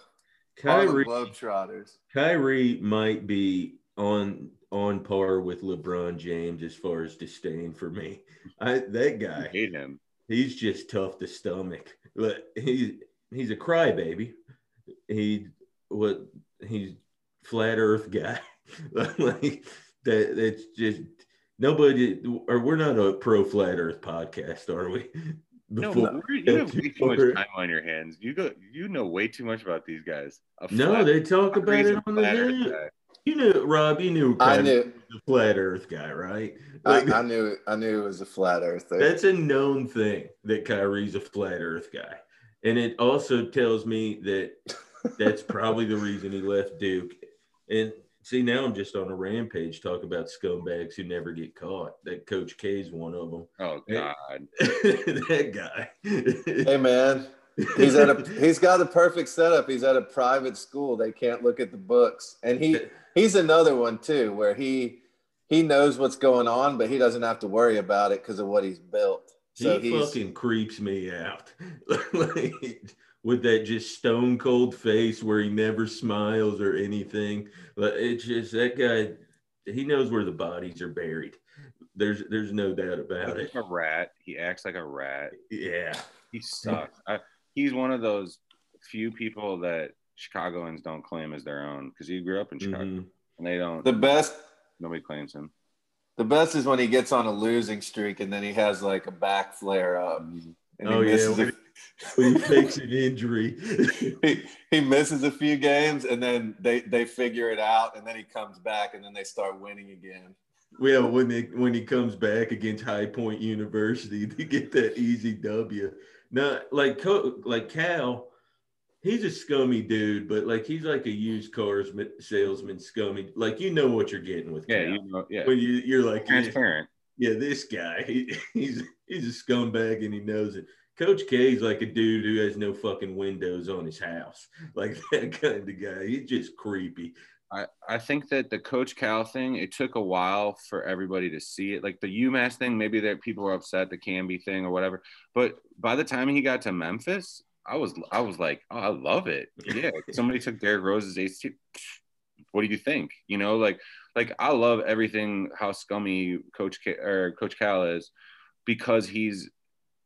Kyrie,
Globetrotters.
Kyrie might be on on par with LeBron James as far as disdain for me. I that
I
guy,
hate him.
he's just tough to stomach. But he's he's a crybaby. He what he's flat Earth guy. like that. That's just nobody. Or we're not a pro flat Earth podcast, are we?
No,
Before-
but we're- you have way too much time on your hands. You go. You know way too much about these guys. A
no, they talk about it on the
flat Earth
news.
guy.
You knew Rob. You knew
I
Kyrie
knew
was a flat Earth guy, right?
I,
Like,
I knew. I knew it was a flat earther.
That's a known thing that Kyrie's a flat Earth guy, and it also tells me that that's probably the reason he left Duke. And see, now I'm just on a rampage talking about scumbags who never get caught. That Coach K is one of them.
Oh God.
that guy.
Hey man, he's at a he's got a perfect setup. He's at a private school. They can't look at the books. And he he's another one too where he he knows what's going on, but he doesn't have to worry about it because of what he's built. So
he
he's
fucking creeps me out. Like, with that just stone cold face where he never smiles or anything. But it's just that guy, he knows where the bodies are buried. There's there's no doubt about it.
He's a rat. He acts like a rat.
Yeah.
He sucks. I, he's one of those few people that Chicagoans don't claim as their own because he grew up in Chicago
Mhm.
and they don't.
the best
nobody claims him.
the best is when he gets on a losing streak and then he has like a back flare up. And he
Oh, yeah,
misses
when- When he fakes an injury.
he, he misses a few games and then they, they figure it out and then he comes back and then they start winning again.
well, when they when he comes back against High Point University to get that easy W. Now, like like Cal, he's a scummy dude, but like he's like a used cars salesman, scummy. Like you know what you're getting with
Yeah, you know, yeah.
when you you're like,
Transparent.
yeah, this guy, he, he's he's a scumbag and he knows it. Coach K is like a dude who has no fucking windows on his house, like that kind of guy. He's just creepy.
I, I think that the Coach Cal thing, it took a while for everybody to see it. Like the UMass thing, maybe that people were upset, the Camby thing or whatever. But by the time he got to Memphis, I was I was like, oh, I love it. Yeah, somebody took Derrick Rose's ACT. What do you think? You know, like like I love everything how scummy Coach K, or Coach Cal is because he's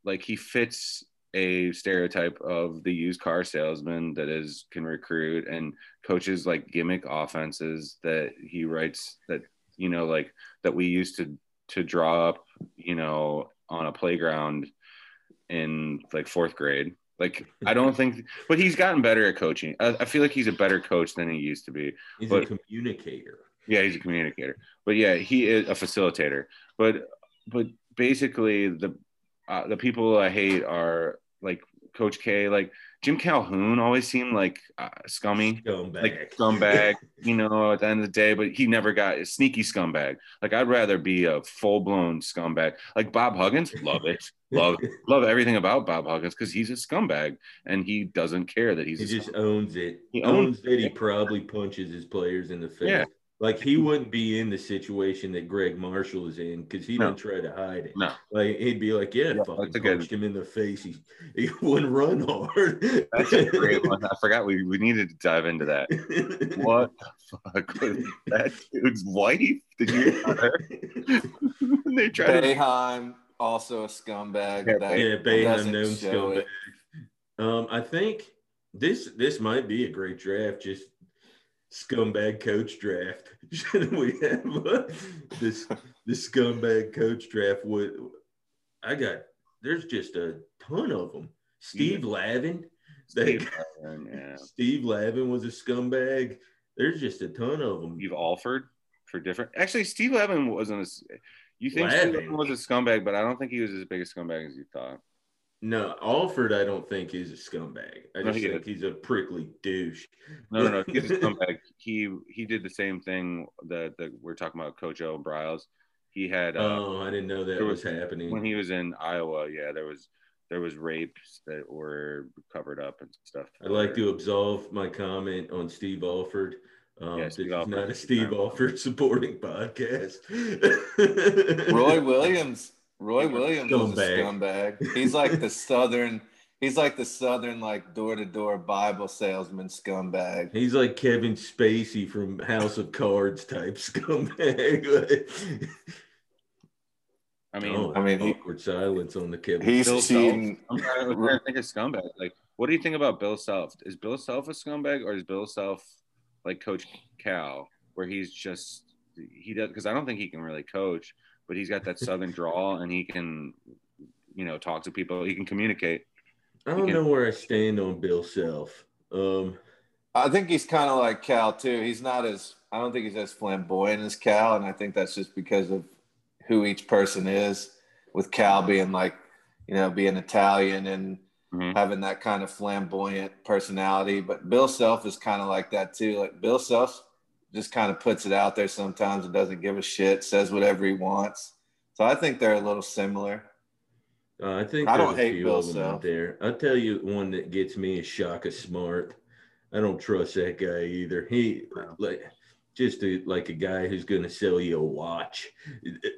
like he fits a stereotype of the used car salesman that is can recruit and coaches like gimmick offenses that he writes that you know like that we used to to draw up you know on a playground in like fourth grade like I don't think, but he's gotten better at coaching. I, I, feel like he's a better coach than he used to be.
He's
but,
a communicator.
Yeah, he's a communicator. But yeah, he is a facilitator. But but basically, the uh, the people I hate are like Coach K, like Jim Calhoun always seemed like uh, scummy,
scumbag.
like scumbag, you know, at the end of the day, but he never got a sneaky scumbag. Like I'd rather be a full blown scumbag. Like Bob Huggins, love it. Love love everything about Bob Huggins because he's a scumbag and he doesn't care that he's
he just
scumbag.
owns it.
He
owns
owns
that he probably punches his players in the face.
Yeah.
Like he wouldn't be in the situation that Gregg Marshall is in because he
No.
don't try to hide it.
No.
Like he'd be like, yeah,
Yeah,
fucking
that's good-
punched him in the face. He, he wouldn't run hard.
That's a great one. I forgot we, we needed to dive into that. What the fuck was that dude's wife? Did you hear they tried to
Boeheim, also a scumbag.
Yeah,
that
yeah,
Boeheim
known scumbag.
it.
Um, I think this this might be a great draft. Just scumbag coach draft. Should we have uh, this this scumbag coach draft? Would I got? There's just a ton of them. Steve Lavin. They-
Steve Lavin, yeah.
Steve Lavin was a scumbag. There's just a ton of them.
You've offered for different. Actually, Steve Lavin wasn't. A, you think Steve
Lavin.
Was a scumbag, but I don't think he was as big a scumbag as you thought.
No, Alford, I don't think is a scumbag. I
No,
just
he
think
is.
he's a prickly douche.
No, no, no. He's a scumbag. He he did the same thing that that we're talking about. Coach O. Briles. He had uh,
Oh, I didn't know that
there
was
was-
happening.
when he was in Iowa. Yeah, there was there was rapes that were covered up and stuff.
I'd like to absolve my comment on Steve Alford. Um,
Yeah,
this
Steve
is
Alford.
not a Steve Alford supporting podcast.
Roy Williams. Roy Williams was a
Scumbag.
scumbag. He's like the southern. He's like the southern, like door to door Bible salesman scumbag.
He's like Kevin Spacey from House of Cards type scumbag.
I mean,
oh,
I mean, he-
awkward silence on the Kevin.
He's
Bill
cheating.
I'm trying, I'm trying to think of scumbag. Like, what do you think about Bill Self? Is Bill Self a scumbag or is Bill Self like Coach Cal, where he's just he does? Because I don't think he can really coach, but he's got that southern drawl and he can, you know, talk to people. He can communicate.
I don't know where I stand on Bill Self. Um,
I think he's kind of like Cal too. He's not as I don't think he's as flamboyant as Cal, and I think that's just because of who each person is. With Cal being like, you know, being Italian and
Mhm.
having that kind of flamboyant personality, but Bill Self is kind of like that too. Like Bill Self just kind of puts it out there sometimes and doesn't give a shit, says whatever he wants. So I think they're a little similar.
Uh, I think
I don't hate Bill
of them out there. I'll tell you one that gets me is Shaka Smart. I don't trust that guy either. He like just a, like a guy who's going to sell you a watch,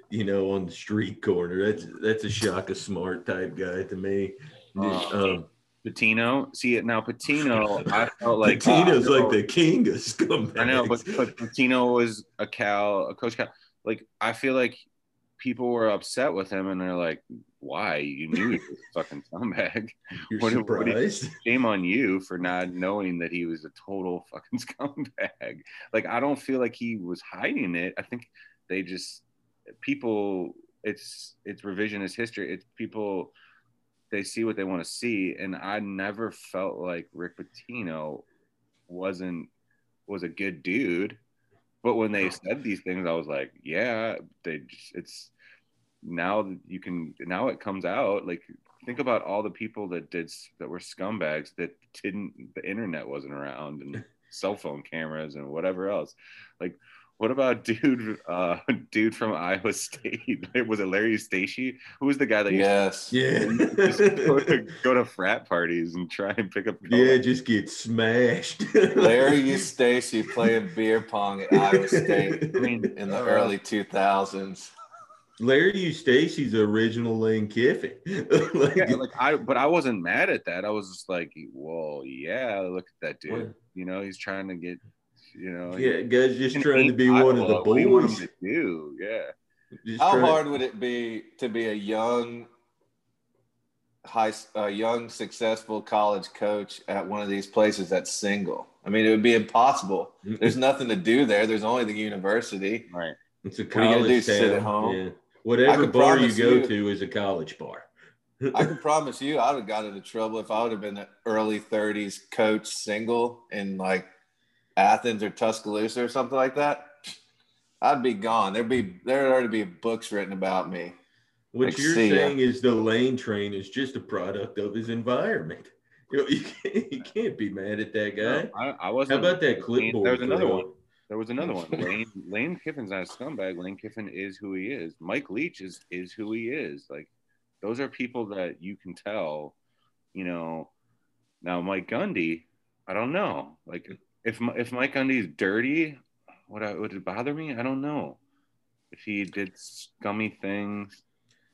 you know, on the street corner. That's that's a Shaka Smart type guy to me.
Uh,
Um,
Pitino, see it now. Pitino, I felt like
Tino's
uh,
like the king of scumbags.
I know, but, but Pitino was a Cal, a coach Cal. Like I feel like people were upset with him, and they're like, "Why? You knew he was a fucking scumbag.
you're
what- what do. Shame on you for not knowing that he was a total fucking scumbag." Like I don't feel like he was hiding it. I think they just people. It's it's revisionist history. It's people. They see what they want to see, and I never felt like Rick Pitino wasn't was a good dude. But when they said these things, I was like, yeah, they. Just, it's now that you can now it comes out. Like think about all the people that did that were scumbags that didn't. The internet wasn't around and cell phone cameras and whatever else. Like What about dude? Uh, dude from Iowa State. was it Larry Eustachy? Who was the guy that?
Yes.
Yeah.
Used to go, to, go to frat parties and try and pick up.
yeah, just get smashed.
Larry Eustachy playing beer pong at Iowa State. I mean, in the early two thousands.
Larry Eustachy's original Lane Kiffin.
like, yeah, like I, but I wasn't mad at that. I was just like, well, yeah, look at that dude. What? You know, he's trying to get you know,
yeah, guys just trying to be one of the boys.
To do, yeah.
Just How hard would it be to be a young, high, a young successful college coach at one of these places that's single? I mean, it would be impossible. Mm-hmm. There's nothing to do there. There's only the university.
Right.
It's a college do, Sit at home. Yeah. Whatever bar you go you, to is a college bar.
I can promise you, I would have got into trouble if I would have been an early 30s coach single and like Athens or Tuscaloosa or something like that, I'd be gone. There'd be there'd already be books written about me.
What like, you're saying ya. is the lane train is just a product of his environment. You, know, you, can't, you can't be mad at that guy.
No, I, I wasn't.
How about that clipboard?
There was another one. There was another one. Lane, Lane Kiffin's not a scumbag. Lane Kiffin is who he is. Mike Leach is is who he is. Like those are people that you can tell. You know. Now Mike Gundy, I don't know. Like if if Mike Gundy's dirty, would I, would it bother me? I don't know. If he did scummy things,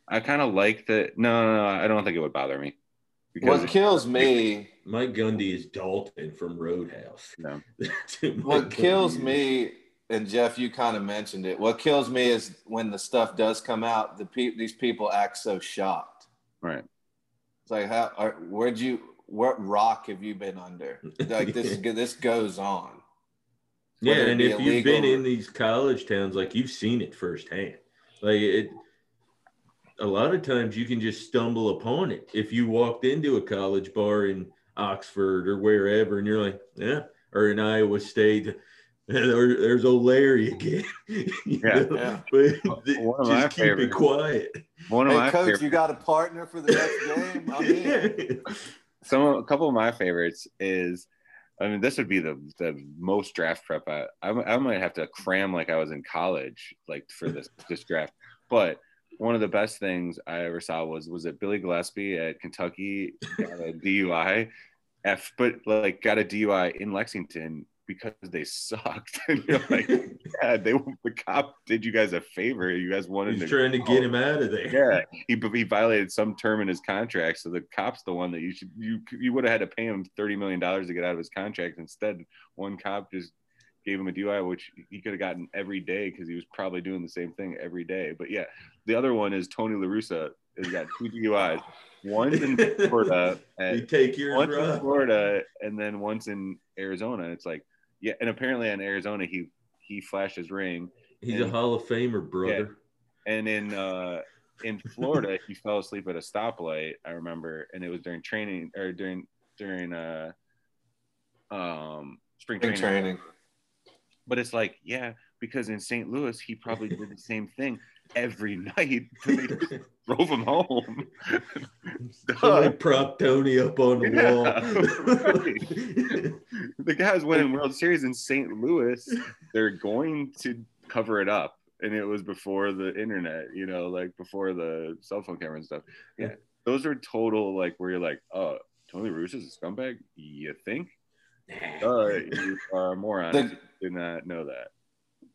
I kind of like that. No, no, no, I don't think it would bother me.
What kills me,
Mike Gundy is Dalton from Roadhouse.
No.
what kills me, and Jeff, you kind of mentioned it. What kills me is when the stuff does come out, the pe- these people act so shocked.
Right.
It's like, how? Are, where'd you? What rock have you been under? Like this, this goes on.
yeah, and if you've been in these college towns, like you've seen it firsthand. Like it, a lot of times you can just stumble upon it. If you walked into a college bar in Oxford or wherever, and you're like, yeah, or in Iowa State, there, there's old Larry again.
yeah, yeah. But
one of just keep favorites. it quiet.
One of hey, my coach, favorites. you got a partner for the next game? I'm in
some a couple of my favorites is I mean, this would be the the most draft prep. I, I, I might have to cram like I was in college, like for this this draft. But one of the best things I ever saw was was it Billy Gillispie at Kentucky got a DUI, F, but like got a DUI in Lexington because they sucked. and you're like, yeah, they the cop did you guys a favor. You guys wanted
He's
to
trying to get him out of there.
Yeah, he he violated some term in his contract, so the cop's the one that you should you you would have had to pay him thirty million dollars to get out of his contract. Instead, one cop just gave him a DUI, which he could have gotten every day because he was probably doing the same thing every day. But yeah, the other one is Tony La Russa has got two DUIs. Once in Florida,
and you take yours
once in Florida, and then once in Arizona. It's like yeah, and apparently in Arizona he he flashed his ring.
He's and, a Hall of Famer, brother.
Yeah. And in uh in Florida he fell asleep at a stoplight, I remember, and it was during training or during during uh um spring training.
training.
But it's like, yeah, because in St. Louis he probably did the same thing every night. They drove him home.
so prop Tony up on the yeah, wall.
the guys winning World Series in St. Louis. They're going to cover it up. And it was before the internet, you know, like before the cell phone camera and stuff. Yeah. Those are total like where you're like, oh, Tony Russo is a scumbag. You think? Uh, you are a moron. The, did not know that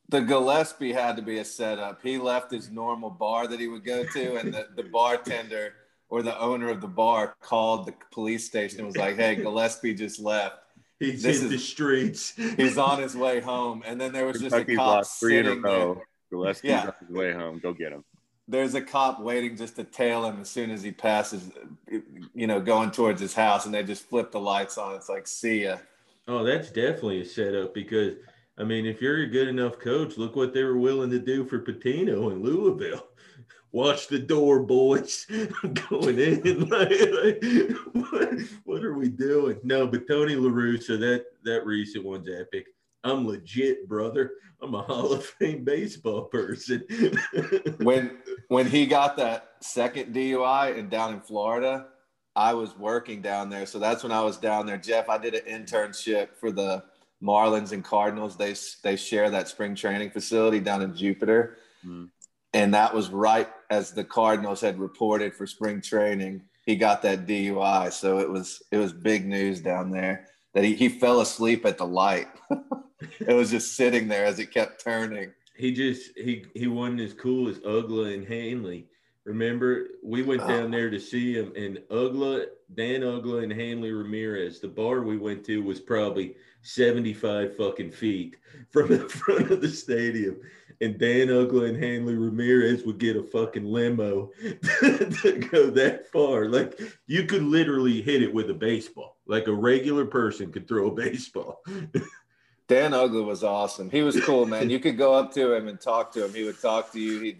the Gillispie had to be a setup. He left his normal bar that he would go to, and the, the bartender or the owner of the bar called the police station and was like, "Hey, Gillispie just left.
He's this in is, the streets.
He's on his way home." And then there was just a cop three in a row.
Gillispie's yeah. on his way home. Go get him.
There's a cop waiting just to tail him as soon as he passes, you know, going towards his house, and they just flip the lights on. It's like, see ya.
Oh, that's definitely a setup because I mean, if you're a good enough coach, look what they were willing to do for Pitino in Louisville. Watch the door, boys, going in. like, like, what, what, are we doing? No, but Tony La Russa, that that recent one's epic. I'm legit, brother. I'm a Hall of Fame baseball person.
when when he got that second DUI and down in Florida, I was working down there. So that's when I was down there. Jeff, I did an internship for the Marlins and Cardinals they they share that spring training facility down in Jupiter, mm-hmm. and that was right as the Cardinals had reported for spring training. He got that DUI, so it was it was big news down there that he, he fell asleep at the light. it was just sitting there as it kept turning.
He just he he wasn't as cool as Uggla and Hanley. Remember, we went down oh. there to see him, and Uggla, Dan Uggla, and Hanley Ramirez. The bar we went to was probably 75 fucking feet from the front of the stadium. And Dan Uggla and Hanley Ramirez would get a fucking limo to go that far. Like you could literally hit it with a baseball. Like a regular person could throw a baseball.
Dan Uggla was awesome. He was cool, man. You could go up to him and talk to him. He would talk to you. He'd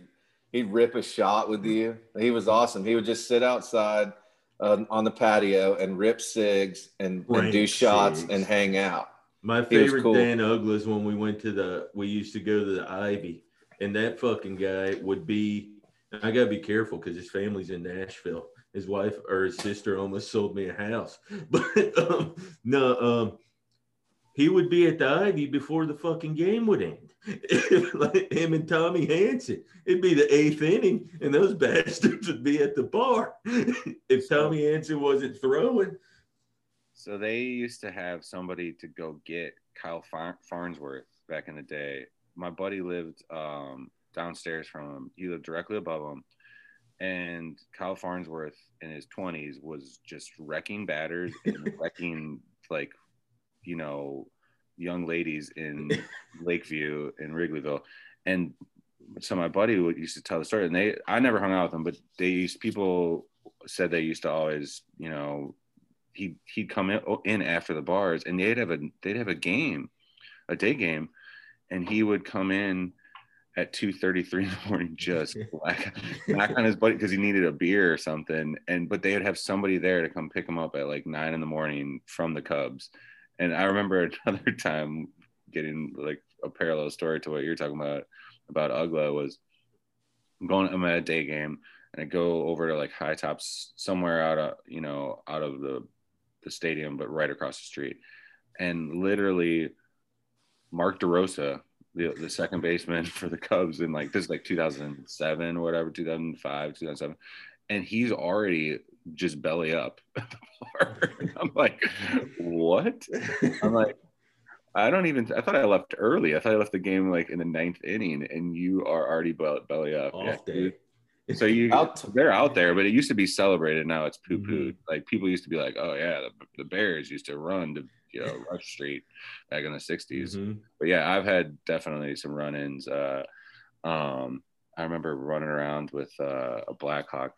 he'd rip a shot with you. He was awesome. He would just sit outside uh, on the patio and rip cigs and, and do shots cigs. and hang out.
My favorite cool. Dan Uggla's when we went to the we used to go to the Ivy, and that fucking guy would be. I gotta be careful because his family's in Nashville. His wife or his sister almost sold me a house, but um, no, um, he would be at the Ivy before the fucking game would end. like him and Tommy Hanson, it'd be the eighth inning, and those bastards would be at the bar if Tommy Hanson wasn't throwing.
So they used to have somebody to go get Kyle Farnsworth back in the day. My buddy lived um, downstairs from him. He lived directly above him. And Kyle Farnsworth in his 20s was just wrecking batters and wrecking, like, you know, young ladies in Lakeview in Wrigleyville. And so my buddy would used to tell the story, and they I never hung out with them, but they used people said they used to always, you know, he he'd come in, oh, in after the bars and they'd have a they'd have a game, a day game, and he would come in at 2.33 in the morning just whack, whack on his buddy because he needed a beer or something and but they would have somebody there to come pick him up at like nine in the morning from the cubs and i remember another time getting like a parallel story to what you're talking about about Uggla was I'm going i'm at a day game and i go over to like high tops somewhere out of you know out of the the stadium, but right across the street. And literally, Mark DeRosa, the, the second baseman for the Cubs in like this is like 2007 or whatever, 2005, 2007. And he's already just belly up at the bar. I'm like, what? I'm like, I don't even. I thought I left early. I thought I left the game like in the ninth inning, and you are already belly up.
Off yeah, day.
So you out, they're out there, but it used to be celebrated. Now it's poo pooed. Mm-hmm. Like people used to be like, oh yeah, the, the, Bears used to run to you know Rush Street back in the 60s. Mm-hmm. But yeah, I've had definitely some run ins. Uh, um, I remember running around with uh, a Blackhawk,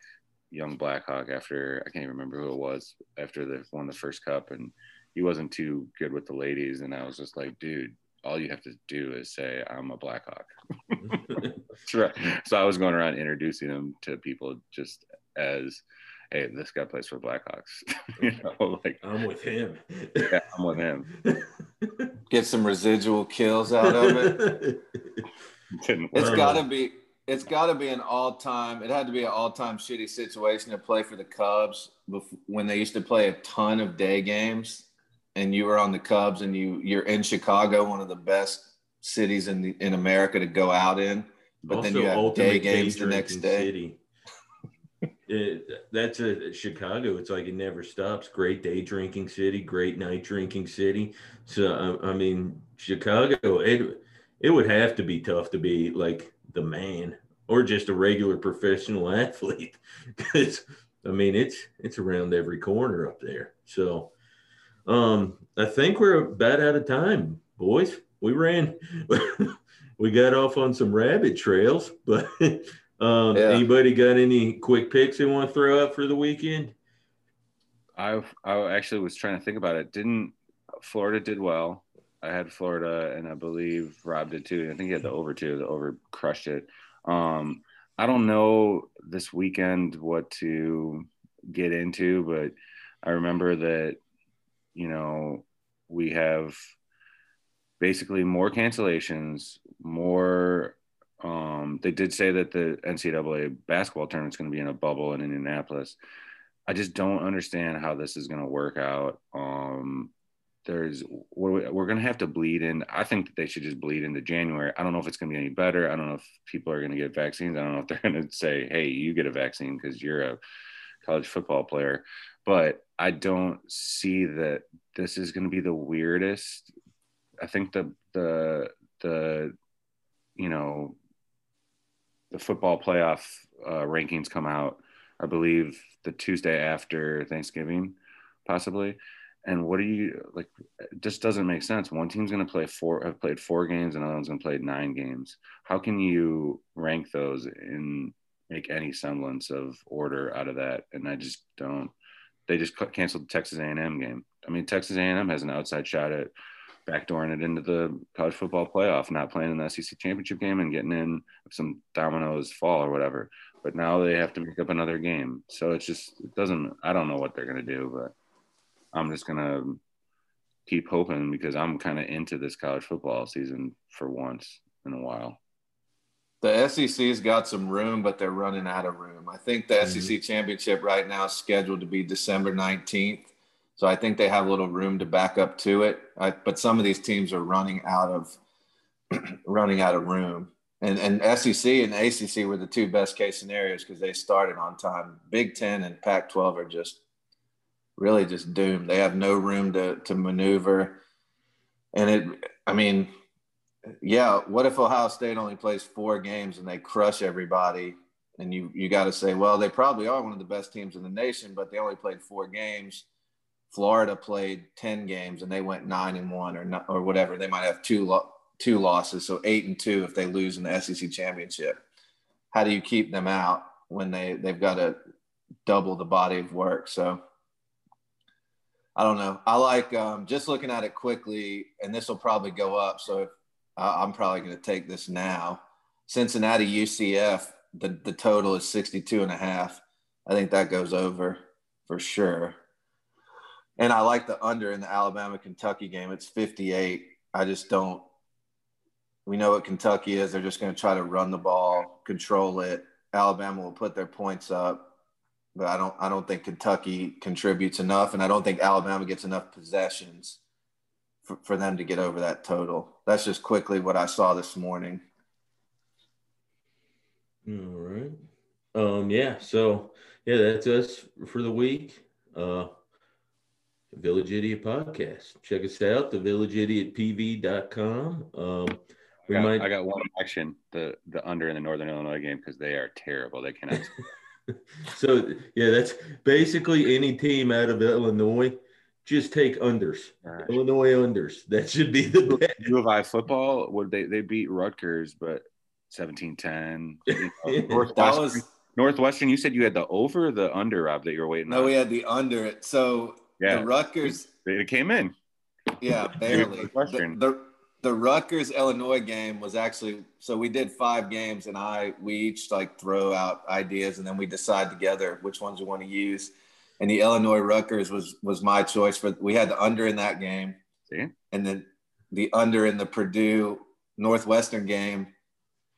young Blackhawk after I can't even remember who it was after they won the first cup, and he wasn't too good with the ladies, and I was just like, dude, all you have to do is say I'm a Blackhawk. right. So I was going around introducing him to people just as, hey, this guy plays for Blackhawks. you know, like
I'm with him.
yeah, I'm with him.
Get some residual kills out of it. it's got to be. It's got to be an all-time. It had to be an all-time shitty situation to play for the Cubs when they used to play a ton of day games and you were on the Cubs and you you're in Chicago, one of the best cities in the in America to go out in, but also, then you have day games the next day. City.
it, that's a Chicago. It's like it never stops. Great day drinking city, great night drinking city. So I, I mean, Chicago. It it would have to be tough to be like the man or just a regular professional athlete because I mean it's it's around every corner up there. So um, I think we're about out of time, boys. We ran, we got off on some rabbit trails, but um, yeah. anybody got any quick picks they want to throw out for the weekend?
I I actually was trying to think about it. Didn't Florida did well? I had Florida, and I believe Rob did too. I think he had the over too. The over crushed it. Um, I don't know this weekend what to get into, but I remember that you know, we have basically more cancellations, more. Um, they did say that the NCAA basketball tournament is going to be in a bubble in Indianapolis. I just don't understand how this is going to work out. Um, there's we're, we're going to have to bleed in. I think that they should just bleed into January. I don't know if it's going to be any better. I don't know if people are going to get vaccines. I don't know if they're going to say, "Hey, you get a vaccine because you're a college football player." But I don't see that this is going to be the weirdest. I think the the the you know the football playoff uh, rankings come out. I believe the Tuesday after Thanksgiving, possibly and what do you like? Just doesn't make sense. One team's going to play four, have played four games, and another one's going to play nine games. How can you rank those and make any semblance of order out of that? And I just don't. They just canceled the Texas A&M game. I mean, Texas A&M has an outside shot at backdooring it into the college football playoff, not playing in the SEC championship game and getting in some dominoes fall or whatever. But now they have to make up another game. So it's just it doesn't. I don't know what they're going to do, but I'm just gonna keep hoping because I'm kind of into this college football season for once in a while.
The SEC's got some room, but they're running out of room. I think the mm-hmm. SEC championship right now is scheduled to be December 19th. So I think they have a little room to back up to it. I, but some of these teams are running out of running out of room. And, and SEC and ACC were the two best case scenarios because they started on time. Big Ten and Pac 12 are just really just doomed. They have no room to to maneuver. And it, I mean, yeah, what if Ohio State only plays four games and they crush everybody? And you you got to say, well, they probably are one of the best teams in the nation, but they only played four games. Florida played ten games and they went nine and one or not, or whatever. They might have two lo- two losses, so eight and two if they lose in the SEC championship. How do you keep them out when they they've got to double the body of work? So I don't know. I like um, just looking at it quickly, and this will probably go up. So if, uh, I'm probably going to take this now. Cincinnati UCF, the, the total is 62 and a half. I think that goes over for sure. And I like the under in the Alabama Kentucky game. It's 58. I just don't. We know what Kentucky is. They're just going to try to run the ball, control it. Alabama will put their points up but I don't I don't think Kentucky contributes enough, and I don't think Alabama gets enough possessions for, for them to get over that total. That's just quickly what I saw this morning.
All right. Um, yeah, so yeah, that's us for the week. Uh Village Idiot Podcast. Check us out, the villageIdiotPV.com. Um
we I got, might I got one action, the the under in the Northern Illinois game because they are terrible. They cannot
so yeah, that's basically any team out of Illinois. Just take unders. Right. Illinois unders. That should be the
bet. U of I football. Would they they beat Rutgers, but 17-10. You know, Northwestern, was, Northwestern. You said you had the over the under, Rob, that you were waiting.
No, on. we had the under. So yeah, the Rutgers.
It came in.
Yeah, barely. the, the, the Rutgers Illinois game was actually so we did five games and I we each like throw out ideas and then we decide together which ones we want to use. And the Illinois Rutgers was was my choice for we had the under in that game.
See?
And then the under in the Purdue Northwestern game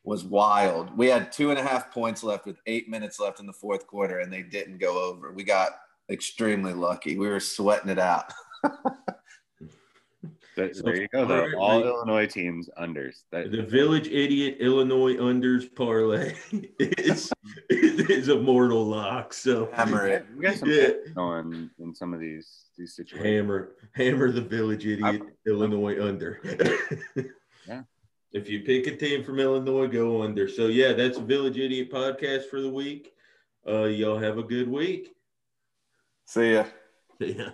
was wild. We had two and a half points left with eight minutes left in the fourth quarter and they didn't go over. We got extremely lucky. We were sweating it out.
But so there you go. Though. All right. Illinois teams unders.
That, the Village Idiot Illinois unders parlay is is a mortal lock. So
hammer it.
We got some yeah. on in some of these these situations.
Hammer hammer the Village Idiot I'm, Illinois I'm, under. yeah. If you pick a team from Illinois, go under. So yeah, that's Village Idiot podcast for the week. Uh, y'all have a good week.
See ya.
See ya.